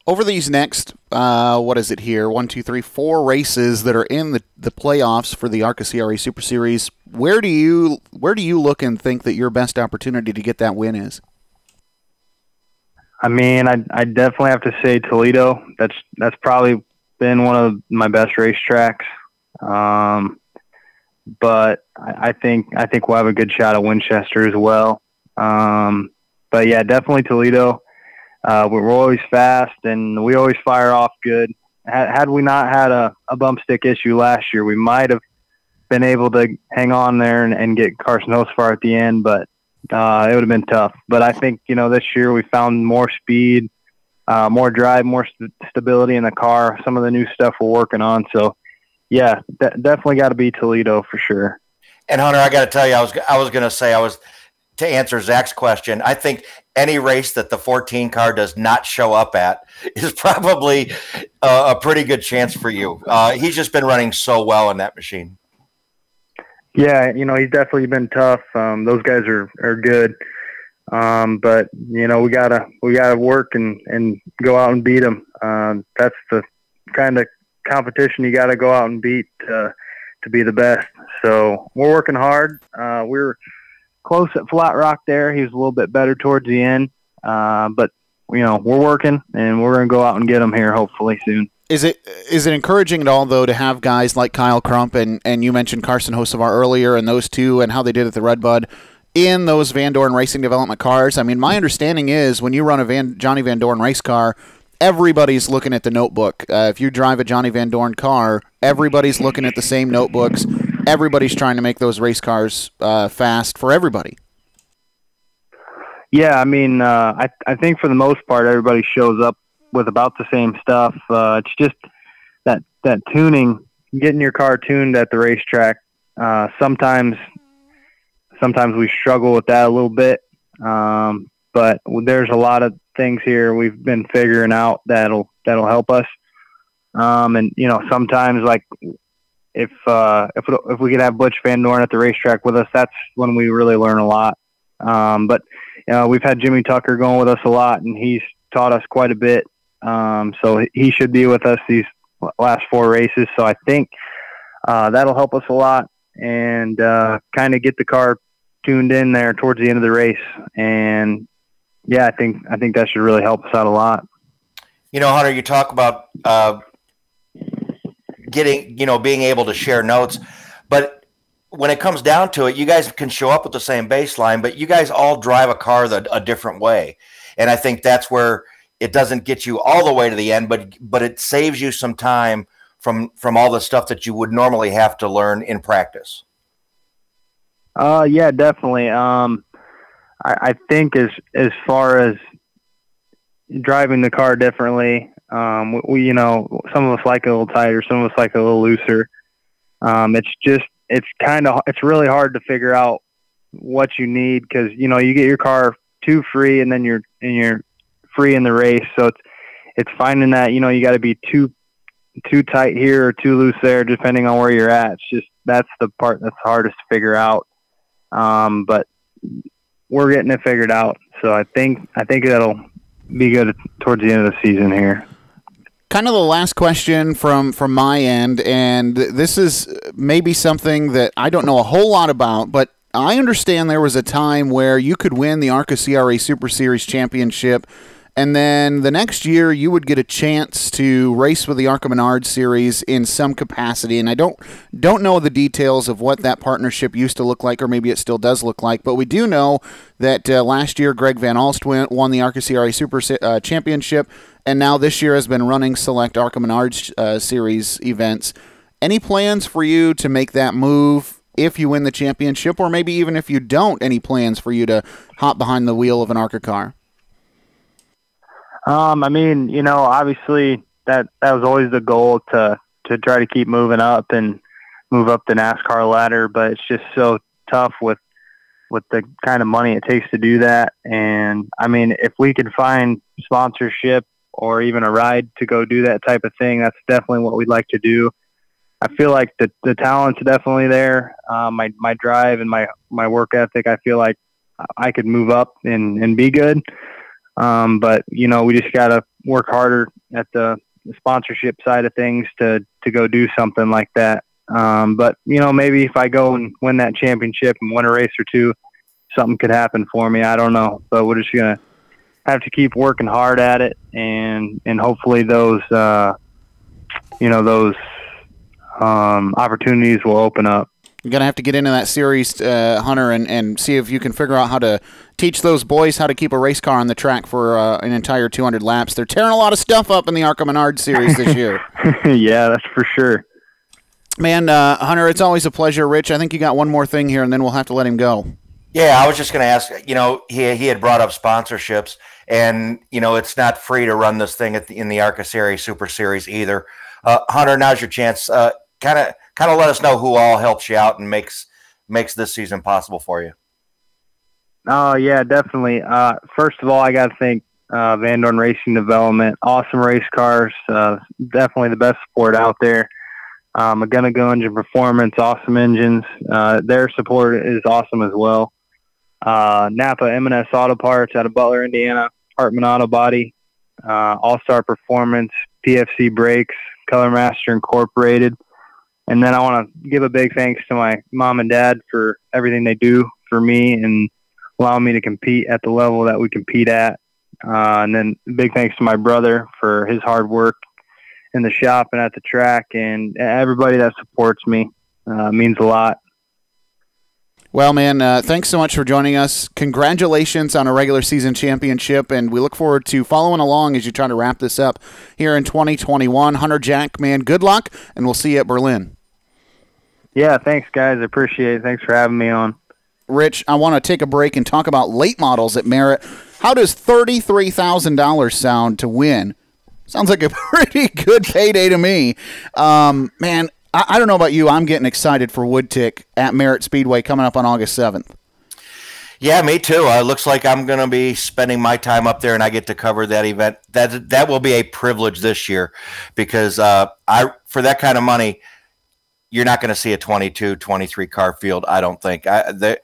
Over these next, uh, what is it here? One, two, three, four races that are in the, the playoffs for the ARCA CRA Super Series. Where do you where do you look and think that your best opportunity to get that win is? I mean, I I definitely have to say Toledo. That's that's probably been one of my best racetracks. Um, but I, I think I think we'll have a good shot at Winchester as well. Um, but yeah, definitely Toledo. Uh, we're always fast and we always fire off good. Had, had we not had a, a bump stop issue last year, we might have been able to hang on there and, and get Carson Hocevar at the end, but uh, it would have been tough. But I think you know this year we found more speed, uh, more drive, more st- stability in the car. Some of the new stuff we're working on. So yeah, de- definitely got to be Toledo for sure. And Hunter, I got to tell you, I was I was going to say I was to answer Zach's question, I think any race that the 14 car does not show up at is probably a, a pretty good chance for you. Uh, he's just been running so well in that machine. Yeah, you know he's definitely been tough. Um, those guys are are good, um, but you know we gotta we gotta work and and go out and beat them. Um, that's the kind of competition you got to go out and beat uh, to be the best. So we're working hard. Uh, we're close at Flat Rock there. He was a little bit better towards the end, uh, but you know we're working and we're going to go out and get him here hopefully soon. Is it is it encouraging at all though to have guys like Kyle Crump and and you mentioned Carson Hocevar earlier and those two and how they did at the Redbud in those Van Dorn Racing Development cars? I mean, my understanding is when you run a Van Johnny Van Dorn race car, everybody's looking at the notebook. Uh, if you drive a Johnny Van Dorn car, everybody's looking at the same notebooks. Everybody's trying to make those race cars uh, fast for everybody. Yeah, I mean, uh, I I think for the most part, everybody shows up with about the same stuff. Uh, it's just that that tuning, getting your car tuned at the racetrack. Uh, sometimes, sometimes we struggle with that a little bit, um, but there's a lot of things here we've been figuring out that'll that'll help us. Um, and you know, sometimes like if uh, if if we could have Butch Van Dorn at the racetrack with us, that's when we really learn a lot. Um, but you know, we've had Jimmy Tucker going with us a lot, and he's taught us quite a bit. Um, so he should be with us these last four races. So I think uh, that'll help us a lot and uh, kind of get the car tuned in there towards the end of the race. And yeah, I think I think that should really help us out a lot. You know, Hunter, you talk about uh, getting, you know, being able to share notes, but when it comes down to it, you guys can show up with the same baseline, but you guys all drive a car the, a different way, and I think that's where it doesn't get you all the way to the end, but but it saves you some time from from all the stuff that you would normally have to learn in practice. Uh, yeah, definitely. Um, I, I think as as far as driving the car differently, um, we, you know some of us like it a little tighter, some of us like it a little looser. Um, it's just it's kind of it's really hard to figure out what you need because you know you get your car too free and then you're and you're free in the race. So it's it's finding that you know you got to be too too tight here or too loose there, depending on where you're at. It's just that's the part that's hardest to figure out. Um, but we're getting it figured out. So I think I think that'll be good towards the end of the season here. Kind of the last question from from my end, and this is maybe something that I don't know a whole lot about, but I understand there was a time where you could win the ARCA CRA Super Series championship and then the next year, you would get a chance to race with the ARCA Menard series in some capacity. And I don't don't know the details of what that partnership used to look like, or maybe it still does look like. But we do know that uh, last year, Greg Van Alst went, won the ARCA CRA Super uh, Championship, and now this year has been running select ARCA Menard uh, series events. Any plans for you to make that move if you win the championship, or maybe even if you don't? Any plans for you to hop behind the wheel of an ARCA car? Um, I mean, you know, obviously that that was always the goal to to try to keep moving up and move up the NASCAR ladder, but it's just so tough with with the kind of money it takes to do that. And I mean, if we could find sponsorship or even a ride to go do that type of thing, that's definitely what we'd like to do. I feel like the the talent's definitely there. Um, my my drive and my my work ethic. I feel like I could move up and and be good. Um, but you know, we just got to work harder at the, the, sponsorship side of things to to go do something like that. Um, but you know, maybe if I go and win that championship and win a race or two, something could happen for me. I don't know, but we're just gonna have to keep working hard at it, and and hopefully those uh, you know those um, opportunities will open up. You're gonna have to get into that series, uh, Hunter, and, and see if you can figure out how to teach those boys how to keep a race car on the track for uh, an entire 200 laps. They're tearing a lot of stuff up in the Menard series this year. yeah, that's for sure. Man, uh, Hunter, it's always a pleasure. Rich, I think you got one more thing here, and then we'll have to let him go. Yeah, I was just going to ask. You know, he he had brought up sponsorships, and you know, it's not free to run this thing the, in the ARCA Series Super Series either. Uh, Hunter, now's your chance. Kind of kind of let us know who all helps you out and makes makes this season possible for you. Oh yeah, definitely. Uh, first of all, I got to thank uh, Van Dorn Racing Development. Awesome race cars. Uh, definitely the best sport out there. Um, gonna go engine performance, awesome engines. Uh, their support is awesome as well. Uh, Napa M&S Auto Parts out of Butler, Indiana. Hartman Auto Body, uh, All Star Performance, PFC Brakes, Color Master Incorporated. And then I want to give a big thanks to my mom and dad for everything they do for me and allowing me to compete at the level that we compete at. Uh, and then big thanks to my brother for his hard work in the shop and at the track, and everybody that supports me uh, means a lot. Well, man, uh, thanks so much for joining us. Congratulations on a regular season championship, and we look forward to following along as you try to wrap this up here in 2021. Hunter Jack, man, good luck, and we'll see you at Berlin. Yeah, thanks, guys. I appreciate it. Thanks for having me on. Rich, I want to take a break and talk about late models at Merritt. How does $33,000 sound to win Sounds like a pretty good payday to me. Um, man, I, I, don't know about you. I'm getting excited for Woodtick at Merritt Speedway coming up on August 7th. Yeah, me too. Uh, looks like I'm going to be spending my time up there, and I get to cover that event. That that will be a privilege this year, because uh, I for that kind of money, you're not going to see a 22, 23 car field. I don't think. I, the,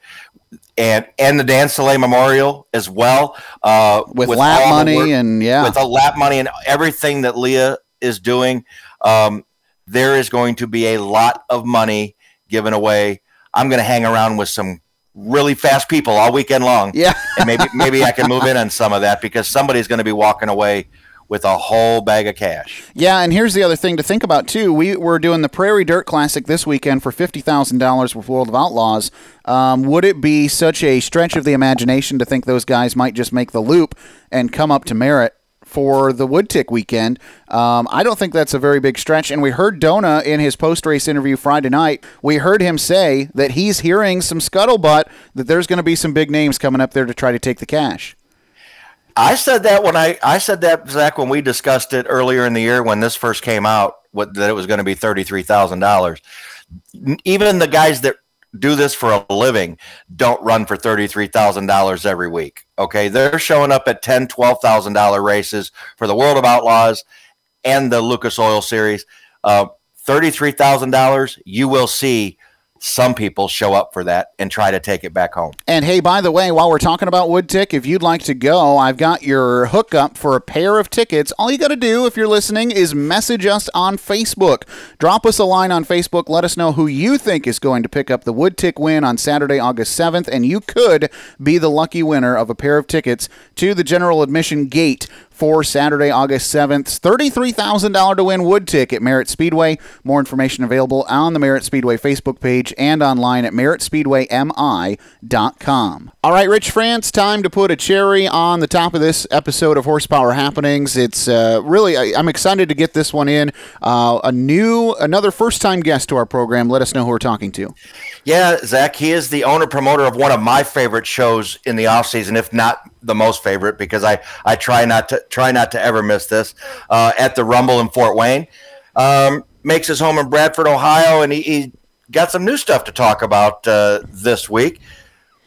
and and the Dan Soleil Memorial as well. Uh, with, with lap money work, and yeah, with the lap money and everything that Leah is doing, um, there is going to be a lot of money given away. I'm going to hang around with some really fast people all weekend long. Yeah, and maybe maybe I can move in on some of that because somebody's going to be walking away with a whole bag of cash. Yeah, and here's the other thing to think about too. We were doing the Prairie Dirt Classic this weekend for fifty thousand dollars with World of Outlaws. Um, would it be such a stretch of the imagination to think those guys might just make the loop and come up to Merritt for the Woodtick weekend. Um, I don't think that's a very big stretch. And we heard Dona in his post race interview Friday night. We heard him say that he's hearing some scuttlebutt that there's going to be some big names coming up there to try to take the cash. I said that when I I said that Zach when we discussed it earlier in the year when this first came out what, that it was going to be thirty three thousand dollars. Even the guys that do this for a living don't run for thirty three thousand dollars every week. Okay, they're showing up at ten twelve thousand dollar races for the World of Outlaws and the Lucas Oil Series. Uh, thirty three thousand dollars, you will see some people show up for that and try to take it back home. And hey, by the way, while we're talking about Woodtick, if you'd like to go, I've got your hookup for a pair of tickets. All you got to do, if you're listening, is message us on Facebook. Drop us a line on Facebook. Let us know who you think is going to pick up the Woodtick win on Saturday, August 7th, and you could be the lucky winner of a pair of tickets to the general admission gate for Saturday, August 7th. $33,000 to win Woodtick at Merritt Speedway. More information available on the Merritt Speedway Facebook page and online at merrittspeedwaymi.com. All right, Rich France, time to put a cherry on the top of this episode of Horsepower Happenings. It's uh, really, I, am excited to get this one in. Uh, a new, another first time guest to our program. Let us know who we're talking to. Yeah, Zach, he is the owner promoter of one of my favorite shows in the off season, if not the most favorite, because I, I try not to try not to ever miss this uh, at the Rumble in Fort Wayne. Um, makes his home in Bradford, Ohio, and he, he got some new stuff to talk about uh, this week.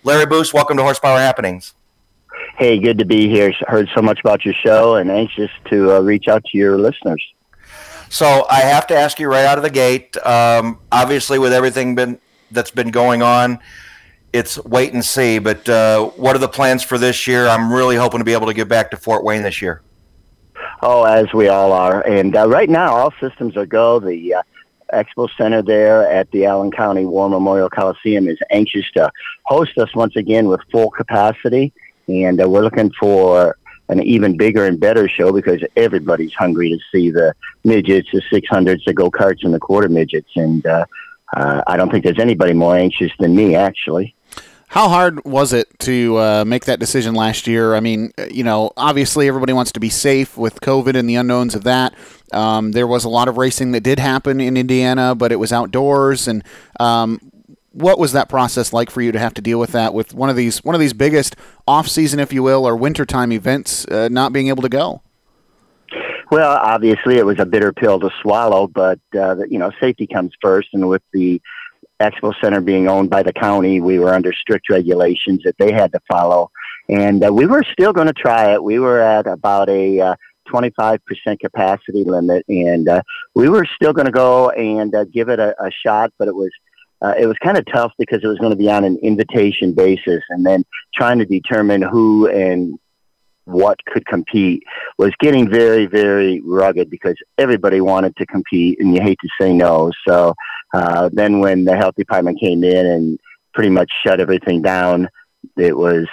Larry Boos, welcome to Horsepower Happenings. Hey, good to be here. Heard so much about your show and anxious to uh, reach out to your listeners. So I have to ask you right out of the gate. Um, obviously, with everything been that's been going on. It's wait and see. But uh, what are the plans for this year? I'm really hoping to be able to get back to Fort Wayne this year. Oh, as we all are. And uh, right now, all systems are go. The uh, Expo Center there at the Allen County War Memorial Coliseum is anxious to host us once again with full capacity. And uh, we're looking for an even bigger and better show because everybody's hungry to see the midgets, the 600s, the go-karts, and the quarter midgets. And uh, uh, I don't think there's anybody more anxious than me, actually. How hard was it to uh, make that decision last year? I mean, uh, you know, obviously everybody wants to be safe with COVID and the unknowns of that. Um, there was a lot of racing that did happen in Indiana, but it was outdoors. And um, what was that process like for you to have to deal with that with one of these one of these biggest off season, if you will, or wintertime events uh, not being able to go? Well, obviously, it was a bitter pill to swallow, but uh, you know, safety comes first, and with the Expo Center being owned by the county, we were under strict regulations that they had to follow. And uh, we were still going to try it. We were at about a uh, 25% capacity limit, and uh, we were still going to go and uh, give it a, a shot, but it was uh, it was kind of tough because it was going to be on an invitation basis, and then trying to determine who and what could compete was getting very, very rugged because everybody wanted to compete, and you hate to say no. So uh, then, when the health department came in and pretty much shut everything down, it was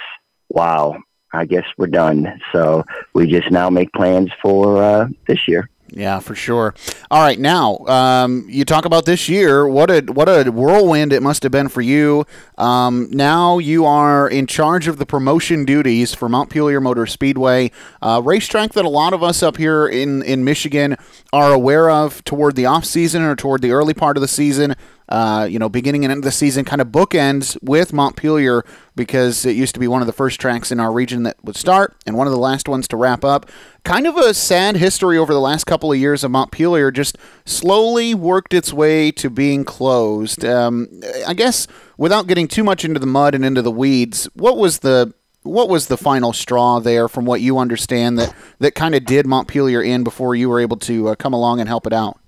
wow. I guess we're done. So we just now make plans for uh, this year. Yeah, for sure. All right, now um, you talk about this year. What a what a whirlwind it must have been for you. Um, now you are in charge of the promotion duties for Mount Montpelier Motor Speedway, uh, racetrack that a lot of us up here in in Michigan are aware of toward the off season or toward the early part of the season uh, you know, beginning and end of the season kind of bookends with Montpelier because it used to be one of the first tracks in our region that would start and one of the last ones to wrap up. Kind of a sad history over the last couple of years of Montpelier, just slowly worked its way to being closed. Um, I guess without getting too much into the mud and into the weeds, what was the what was the final straw there from what you understand that, that kind of did Montpelier in before you were able to uh, come along and help it out?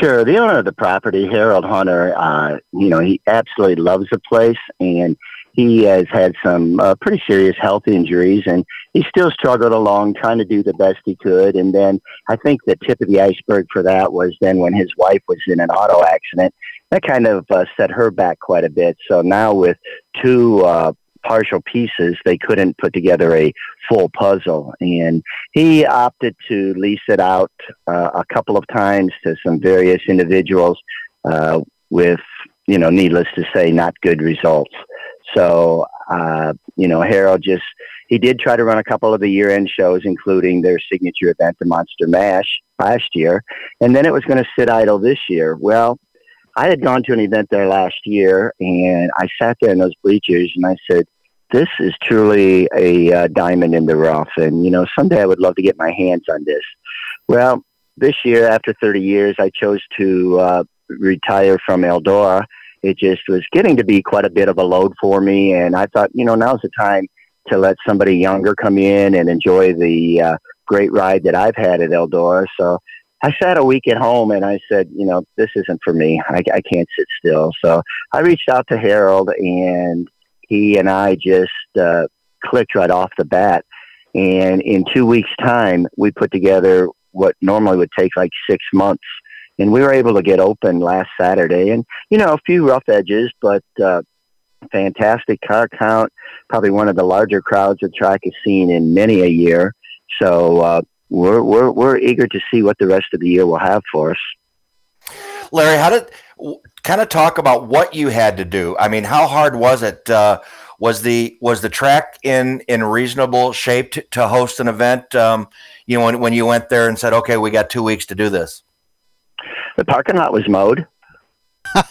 Sure. The owner of the property, Harold Hunter, uh, you know, he absolutely loves the place and he has had some uh, pretty serious health injuries and he still struggled along trying to do the best he could. And then I think the tip of the iceberg for that was then when his wife was in an auto accident, that kind of uh, set her back quite a bit. So now with two uh, partial pieces, they couldn't put together a full puzzle. And he opted to lease it out uh, a couple of times to some various individuals uh, with, you know, needless to say, not good results. So, uh, you know, Harold just, he did try to run a couple of the year end shows, including their signature event, the Monster Mash, last year. And then it was going to sit idle this year. Well, I had gone to an event there last year, and I sat there in those bleachers, and I said, "This is truly a uh, diamond in the rough." And you know, someday I would love to get my hands on this. Well, this year, after 30 years, I chose to uh, retire from Eldora. It just was getting to be quite a bit of a load for me, and I thought, you know, now's the time to let somebody younger come in and enjoy the uh, great ride that I've had at Eldora. So I sat a week at home and I said, you know, this isn't for me. I, I can't sit still. So I reached out to Harold and he and I just uh, clicked right off the bat. And in two weeks' time, we put together what normally would take like six months. And we were able to get open last Saturday. And, you know, a few rough edges, but uh, fantastic car count. Probably one of the larger crowds the track has seen in many a year. So, uh, we're, we're, we're eager to see what the rest of the year will have for us. Larry, how did kind of talk about what you had to do? I mean, how hard was it? Uh, was the was the track in in reasonable shape to, to host an event? Um, you know, when when you went there and said, "Okay, we got two weeks to do this." The parking lot was mowed. no,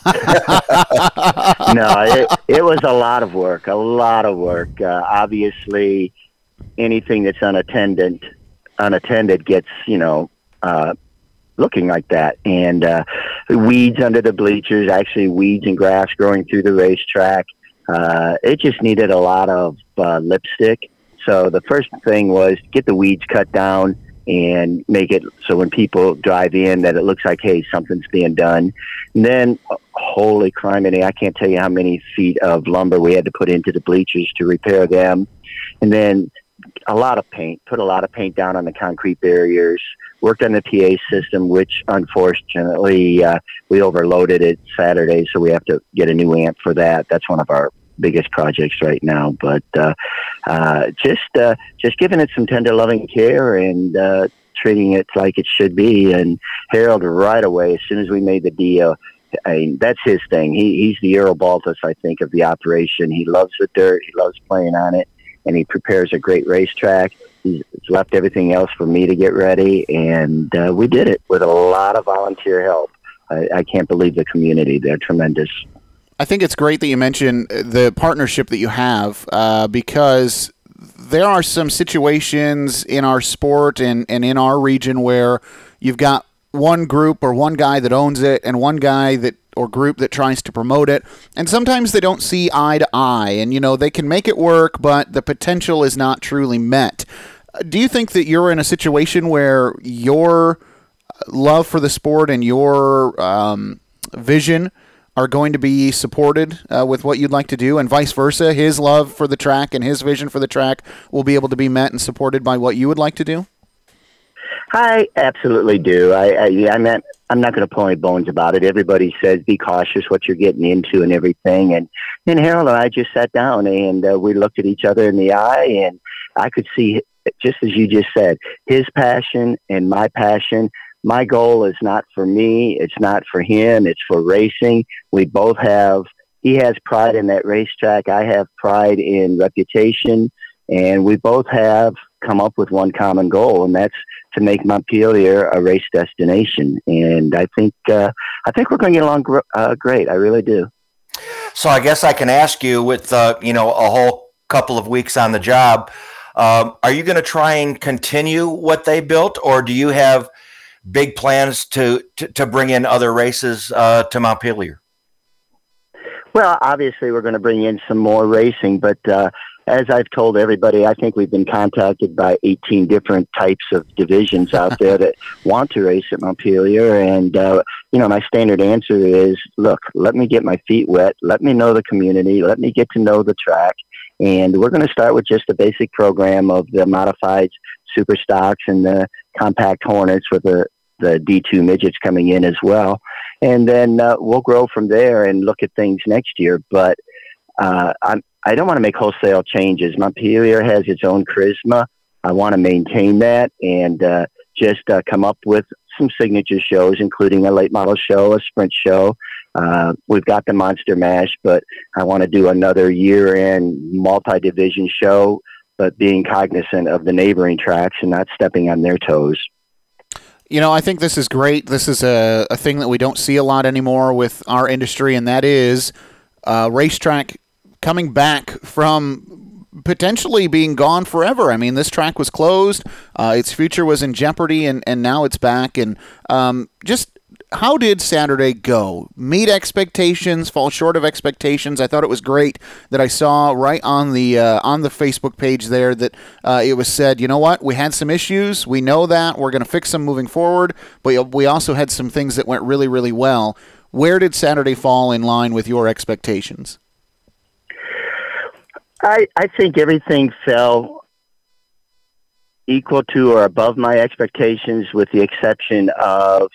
it, it was a lot of work, a lot of work. Uh, obviously, anything that's unattended unattended gets you know uh, looking like that, and uh, weeds under the bleachers, actually weeds and grass growing through the racetrack. Uh, it just needed a lot of uh, lipstick. So the first thing was get the weeds cut down and make it so when people drive in that it looks like hey something's being done. And then holy criminy, I can't tell you how many feet of lumber we had to put into the bleachers to repair them. And then a lot of paint, put a lot of paint down on the concrete barriers, worked on the PA system, which unfortunately uh, we overloaded it Saturday, so we have to get a new amp for that. That's one of our biggest projects right now. But uh, uh, just uh, just giving it some tender, loving care and uh, treating it like it should be. And Harold, right away, as soon as we made the deal. I mean, that's his thing. He, he's the Earl Baltes, I think, of the operation. He loves the dirt. He loves playing on it and he prepares a great racetrack. He's left everything else for me to get ready, and uh, we did it with a lot of volunteer help. I, I can't believe the community; they're tremendous. I think it's great that you mention the partnership that you have uh, because there are some situations in our sport and, and in our region where you've got one group or one guy that owns it and one guy that or group that tries to promote it, and sometimes they don't see eye to eye, and you know they can make it work, but the potential is not truly met. Do you think that you're in a situation where your love for the sport and your um, vision are going to be supported uh, with what you'd like to do, and vice versa? His love for the track and his vision for the track will be able to be met and supported by what you would like to do. I absolutely do. I, I I'm not I'm not going to pull any bones about it. Everybody says be cautious what you're getting into and everything. And and Harold and I just sat down and uh, we looked at each other in the eye, and I could see just as you just said his passion and my passion. My goal is not for me. It's not for him. It's for racing. We both have. He has pride in that racetrack. I have pride in reputation, and we both have come up with one common goal, and that's to make Montpelier a race destination. And I think uh, I think we're going to get along gr- uh, great. I really do. So I guess I can ask you, with uh, you know a whole couple of weeks on the job, um, are you going to try and continue what they built, or do you have big plans to to, to bring in other races uh, to Montpelier? Well, obviously, we're going to bring in some more racing, but uh, as I've told everybody, I think we've been contacted by 18 different types of divisions out there that want to race at Montpelier. And, uh, you know, my standard answer is look, let me get my feet wet. Let me know the community. Let me get to know the track. And we're going to start with just a basic program of the modified super stocks and the compact hornets with the, the D2 midgets coming in as well. And then uh, we'll grow from there and look at things next year. But uh, I'm, I don't want to make wholesale changes. Montpelier has its own charisma. I want to maintain that and uh, just uh, come up with some signature shows, including a late model show, a sprint show. Uh, we've got the Monster Mash, but I want to do another year end multi division show, but being cognizant of the neighboring tracks and not stepping on their toes. You know, I think this is great. This is a, a thing that we don't see a lot anymore with our industry, and that is uh, racetrack coming back from potentially being gone forever. I mean, this track was closed, uh, its future was in jeopardy, and, and now it's back. And um, just how did Saturday go? Meet expectations, fall short of expectations. I thought it was great that I saw right on the uh, on the Facebook page there that uh, it was said, you know what, we had some issues. We know that we're going to fix them moving forward, but we also had some things that went really, really well. Where did Saturday fall in line with your expectations? I, I think everything fell equal to or above my expectations, with the exception of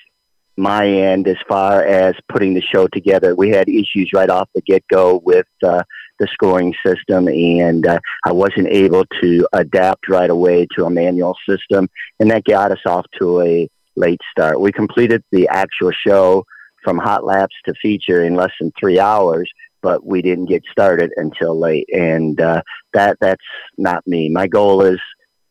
my end as far as putting the show together. We had issues right off the get go with uh, the scoring system, and uh, I wasn't able to adapt right away to a manual system, and that got us off to a late start. We completed the actual show from hot laps to feature in less than three hours, but we didn't get started until late, and uh, that that's not me. My goal is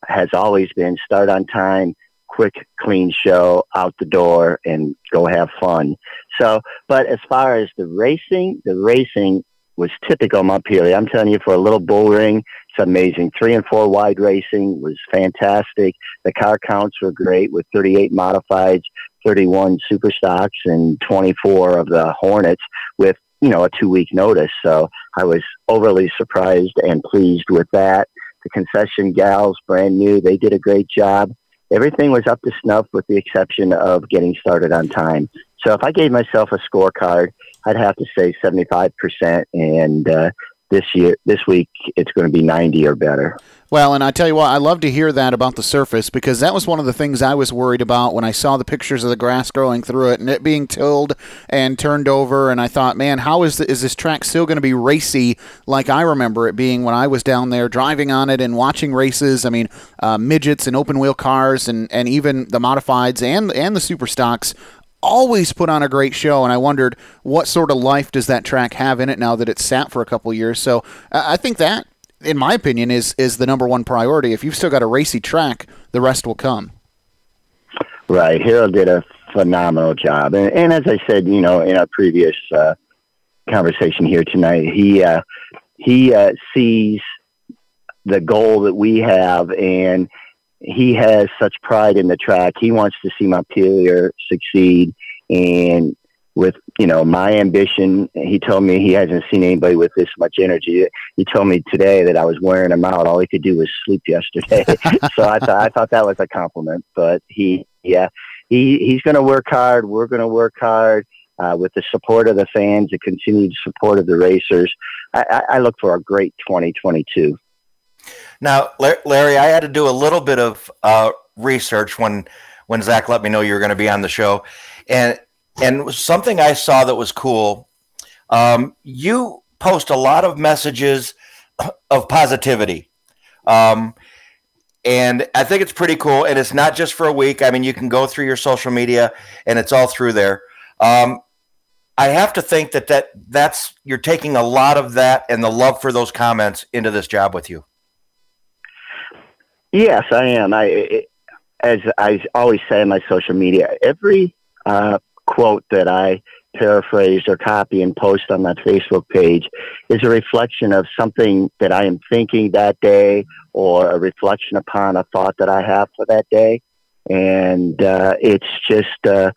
has always been start on time, quick, clean show, out the door, and go have fun. So, but as far as the racing, the racing was typical Montpelier. I'm telling you, for a little bull ring, it's amazing. Three and four wide racing was fantastic. The car counts were great with 38 modifieds, 31 super stocks, and 24 of the Hornets with you know, a two week notice. So I was overly surprised and pleased with that. The concession gals, brand new, they did a great job. Everything was up to snuff with the exception of getting started on time. So if I gave myself a scorecard, I'd have to say 75%. And uh, this year, this week, it's going to be 90 or better. Well, and I tell you what, I love to hear that about the surface because that was one of the things I was worried about when I saw the pictures of the grass growing through it and it being tilled and turned over. And I thought, man, how is the, is this track still going to be racy like I remember it being when I was down there driving on it and watching races? I mean, uh, midgets and open wheel cars and, and even the modifieds and and the super stocks always put on a great show, and I wondered what sort of life does that track have in it now that it's sat for a couple years. So I think that in my opinion, is is the number one priority. If you've still got a racy track, the rest will come. Right. Harold did a phenomenal job, and, and as I said, you know, in our previous uh, conversation here tonight, he uh, he uh, sees the goal that we have, and he has such pride in the track. He wants to see Montpelier succeed, and with you know my ambition. He told me he hasn't seen anybody with this much energy. He told me today that I was wearing him out. All he could do was sleep yesterday. so I thought I thought that was a compliment. But he, yeah, he he's going to work hard. We're going to work hard. Uh, with the support of the fans, the continued support of the racers, I, I, I look for a great 2022. Now, Larry, I had to do a little bit of uh, research when when Zach let me know you were going to be on the show, and and something I saw that was cool. Um, you post a lot of messages of positivity. Um, and I think it's pretty cool. And it's not just for a week. I mean, you can go through your social media and it's all through there. Um, I have to think that, that that's you're taking a lot of that and the love for those comments into this job with you. Yes, I am. I, as I always say in my social media, every uh, quote that I paraphrase or copy and post on that Facebook page is a reflection of something that I am thinking that day or a reflection upon a thought that I have for that day. And uh, it's just uh,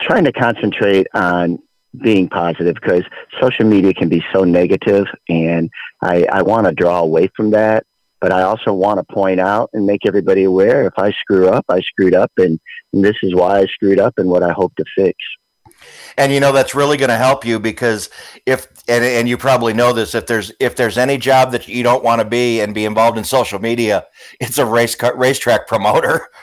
trying to concentrate on being positive because social media can be so negative and I, I want to draw away from that but I also want to point out and make everybody aware if I screw up, I screwed up, and, and this is why I screwed up and what I hope to fix. And you know that's really going to help you because if and, and you probably know this if there's if there's any job that you don't want to be and be involved in social media, it's a race racetrack promoter.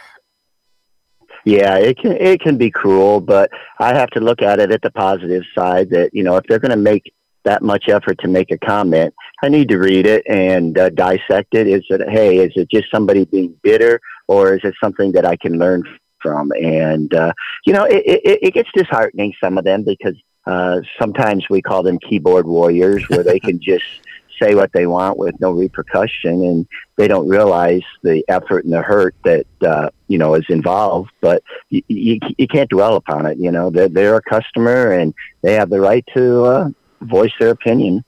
Yeah, it can it can be cruel, but I have to look at it at the positive side. That you know, if they're going to make that much effort to make a comment, I need to read it and uh, dissect it. Is it, hey, is it just somebody being bitter or is it something that I can learn from? And, uh, you know, it, it, it gets disheartening, some of them, because uh, sometimes we call them keyboard warriors where they can just say what they want with no repercussion and they don't realize the effort and the hurt that uh, you know is involved but you, you, you can't dwell upon it you know they're, they're a customer and they have the right to uh, voice their opinion.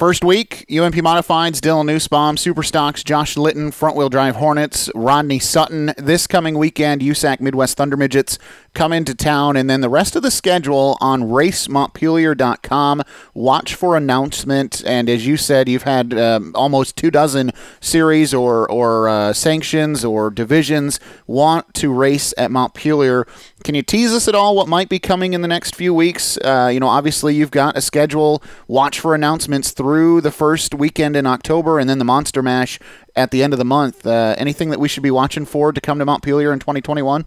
First week, UMP Modifieds, Dylan Nussbaum, Superstocks, Josh Litton, Front Wheel Drive Hornets, Rodney Sutton. This coming weekend, USAC Midwest Thunder Midgets come into town, and then the rest of the schedule on racemontpelier.com. Watch for announcement, and as you said, you've had um, almost two dozen series or or uh, sanctions or divisions want to race at Montpelier. Can you tease us at all what might be coming in the next few weeks? Uh, you know, obviously you've got a schedule. Watch for announcements through the first weekend in October, and then the Monster Mash at the end of the month. Uh, anything that we should be watching for to come to Montpelier in 2021?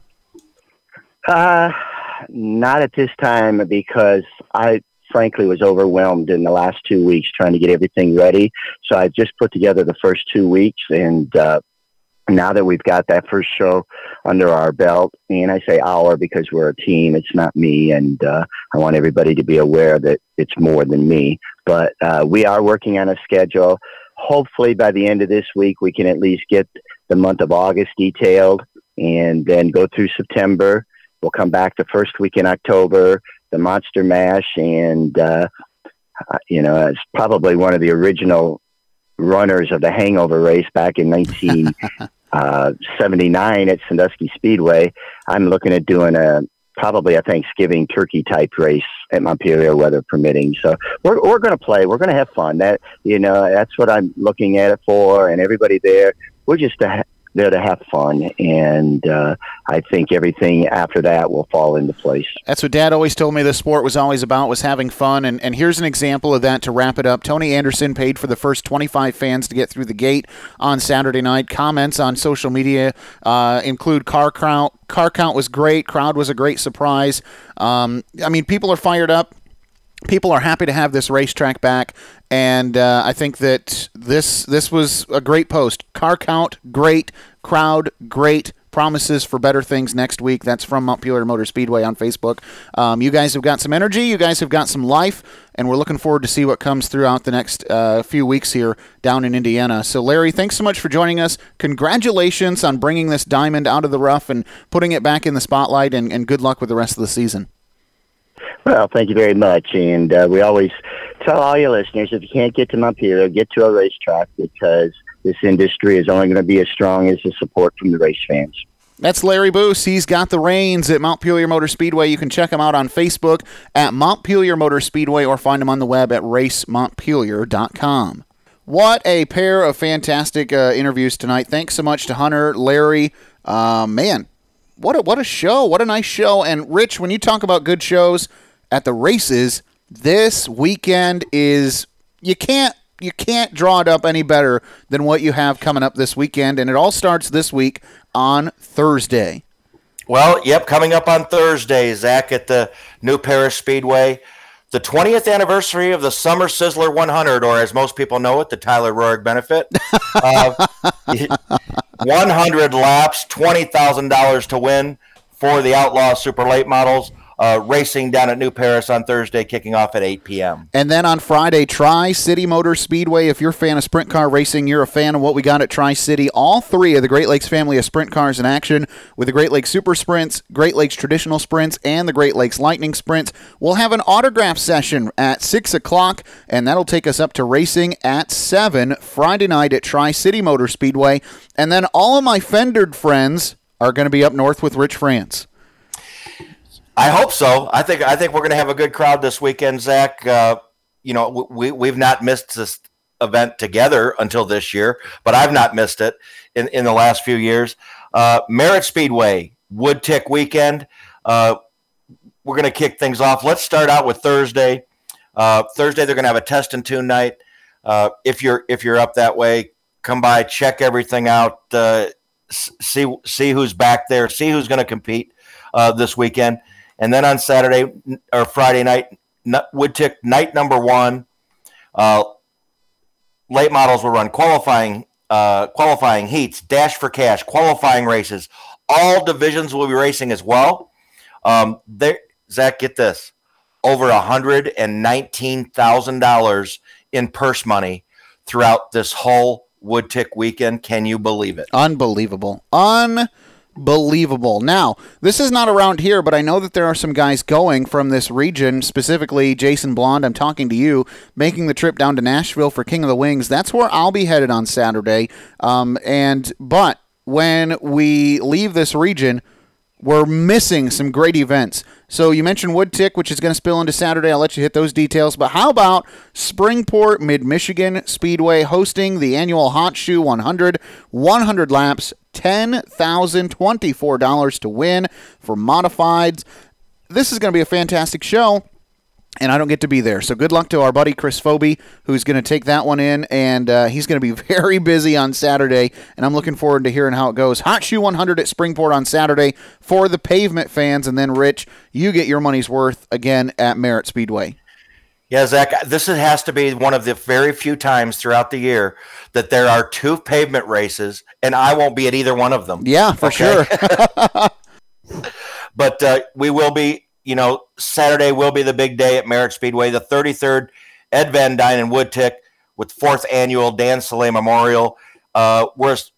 Uh, not at this time because I frankly was overwhelmed in the last two weeks trying to get everything ready. So I just put together the first two weeks and uh, now that we've got that first show under our belt, and I say our because we're a team, it's not me, and uh, I want everybody to be aware that it's more than me. But uh, we are working on a schedule. Hopefully, by the end of this week, we can at least get the month of August detailed and then go through September. We'll come back the first week in October, the Monster Mash, and, uh, uh you know, it's probably one of the original runners of the hangover race back in 1979 uh, at Sandusky Speedway. I'm looking at doing a probably a Thanksgiving turkey type race at Montpelier, weather permitting. So we're we're going to play. We're going to have fun. That you know that's what I'm looking at it for, and everybody there. We're just to there to have fun, and uh, I think everything after that will fall into place. That's what Dad always told me. The sport was always about was having fun, and and here's an example of that to wrap it up. Tony Anderson paid for the first 25 fans to get through the gate on Saturday night. Comments on social media uh, include car count. Car count was great. Crowd was a great surprise. Um, I mean, people are fired up people are happy to have this racetrack back and uh, I think that this this was a great post. Car count, great. Crowd, great. Promises for better things next week. That's from Mount Montpelier Motor Speedway on Facebook. Um, you guys have got some energy. You guys have got some life, and we're looking forward to see what comes throughout the next uh, few weeks here down in Indiana. So, Larry, thanks so much for joining us. Congratulations on bringing this diamond out of the rough and putting it back in the spotlight, and, and good luck with the rest of the season. Well, thank you very much. And uh, we always tell all your listeners if you can't get to Montpelier, get to a racetrack because this industry is only going to be as strong as the support from the race fans. That's Larry Boos. He's got the reins at Montpelier Motor Speedway. You can check him out on Facebook at Montpelier Motor Speedway or find him on the web at racemontpelier.com. What a pair of fantastic uh, interviews tonight. Thanks so much to Hunter, Larry. Uh, man, what a, what a show. What a nice show. And Rich, when you talk about good shows at the races, this weekend is you can't you can't draw it up any better than what you have coming up this weekend and it all starts this week on Thursday. Well, yep, coming up on Thursday, Zach at the New Paris Speedway, the 20th anniversary of the Summer Sizzler 100, or as most people know it, the Tyler Roahrig benefit. uh, 100 laps, $20,000 to win for the Outlaw Super Late models uh, racing down at New Paris on Thursday, kicking off at 8 p.m. And then on Friday, Tri City Motor Speedway. If you're a fan of sprint car racing, you're a fan of what we got at Tri City. All three of the Great Lakes family of sprint cars in action with the Great Lakes Super Sprints, Great Lakes Traditional Sprints, and the Great Lakes Lightning Sprints. We'll have an autograph session at 6 o'clock, and that'll take us up to racing at 7 Friday night at Tri City Motor Speedway. And then all of my Fendered friends are going to be up north with Rich France. I hope so. I think I think we're going to have a good crowd this weekend, Zach. Uh, you know, we we've not missed this event together until this year, but I've not missed it in, in the last few years. Uh, Merritt Speedway Woodtick weekend. Uh, we're going to kick things off. Let's start out with Thursday. Uh, Thursday they're going to have a test and tune night. Uh, if you're if you're up that way, come by, check everything out, uh, see see who's back there, see who's going to compete this weekend. And then on Saturday or Friday night, Woodtick night number one, uh, late models will run qualifying uh, qualifying heats, dash for cash, qualifying races. All divisions will be racing as well. Um, there, Zach, get this: over hundred and nineteen thousand dollars in purse money throughout this whole Woodtick weekend. Can you believe it? Unbelievable! Un believable. Now, this is not around here, but I know that there are some guys going from this region, specifically Jason Blonde. I'm talking to you, making the trip down to Nashville for King of the Wings. That's where I'll be headed on Saturday. Um, and but when we leave this region, we're missing some great events. So you mentioned Woodtick, which is going to spill into Saturday. I'll let you hit those details. But how about Springport Mid Michigan Speedway hosting the annual Hot Shoe 100, 100 laps, $10,024 to win for modifieds. This is going to be a fantastic show and I don't get to be there. So good luck to our buddy Chris Phoebe, who's going to take that one in, and uh, he's going to be very busy on Saturday, and I'm looking forward to hearing how it goes. Hot Shoe 100 at Springport on Saturday for the pavement fans, and then Rich, you get your money's worth again at Merritt Speedway. Yeah, Zach, this has to be one of the very few times throughout the year that there are two pavement races, and I won't be at either one of them. Yeah, for okay? sure. but uh, we will be, you know, Saturday will be the big day at Merritt Speedway, the 33rd Ed Van Dyne and Woodtick with fourth annual Dan Soleil Memorial. Uh, whereas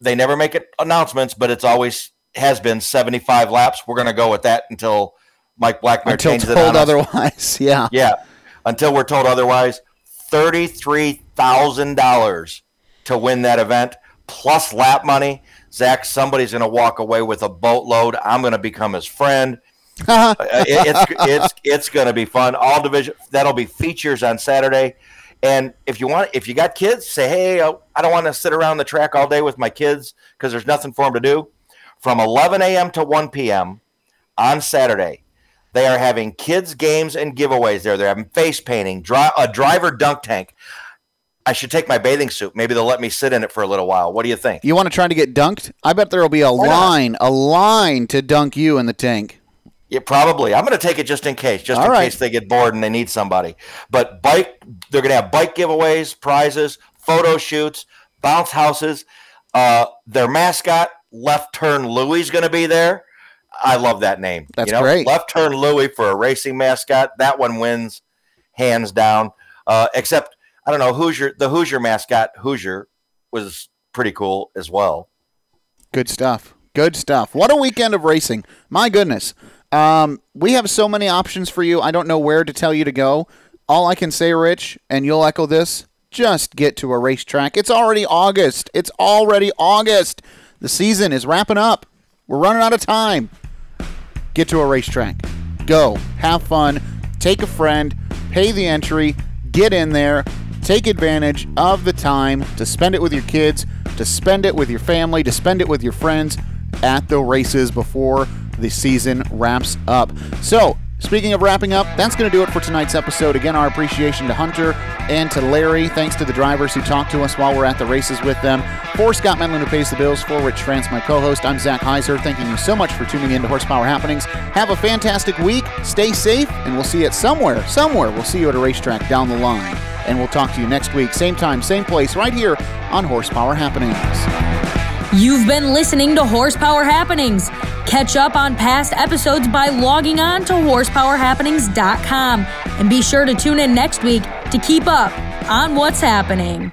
they never make it announcements, but it's always has been 75 laps. We're going to go with that until Mike Blackmare until changes told it on otherwise. Yeah, yeah. Until we're told otherwise, thirty-three thousand dollars to win that event plus lap money. Zach, somebody's going to walk away with a boatload. I'm going to become his friend. uh, it, it's it's it's going to be fun. All division that'll be features on Saturday. And if you want, if you got kids, say, hey, uh, I don't want to sit around the track all day with my kids because there's nothing for them to do. From 11 a.m. to 1 p.m. on Saturday, they are having kids games and giveaways there. They're having face painting, dry, a driver dunk tank. I should take my bathing suit. Maybe they'll let me sit in it for a little while. What do you think? You want to try to get dunked? I bet there will be a Why line, not? a line to dunk you in the tank. Yeah, probably. I'm going to take it just in case, just All in right. case they get bored and they need somebody. But bike, they're going to have bike giveaways, prizes, photo shoots, bounce houses. Uh, their mascot, Left Turn Louie, is going to be there. I love that name. That's you know? great. Left Turn Louie for a racing mascot. That one wins hands down. Uh, except I don't know Hoosier. The Hoosier mascot Hoosier was pretty cool as well. Good stuff. Good stuff. What a weekend of racing. My goodness. Um, we have so many options for you. I don't know where to tell you to go. All I can say, Rich, and you'll echo this just get to a racetrack. It's already August. It's already August. The season is wrapping up. We're running out of time. Get to a racetrack. Go. Have fun. Take a friend. Pay the entry. Get in there. Take advantage of the time to spend it with your kids, to spend it with your family, to spend it with your friends at the races before the season wraps up. So, Speaking of wrapping up, that's going to do it for tonight's episode. Again, our appreciation to Hunter and to Larry. Thanks to the drivers who talked to us while we're at the races with them. For Scott Menlin, who pays the bills, for Rich France, my co host, I'm Zach Heiser. Thanking you so much for tuning in to Horsepower Happenings. Have a fantastic week. Stay safe, and we'll see you at somewhere, somewhere. We'll see you at a racetrack down the line. And we'll talk to you next week, same time, same place, right here on Horsepower Happenings. You've been listening to Horsepower Happenings. Catch up on past episodes by logging on to horsepowerhappenings.com and be sure to tune in next week to keep up on what's happening.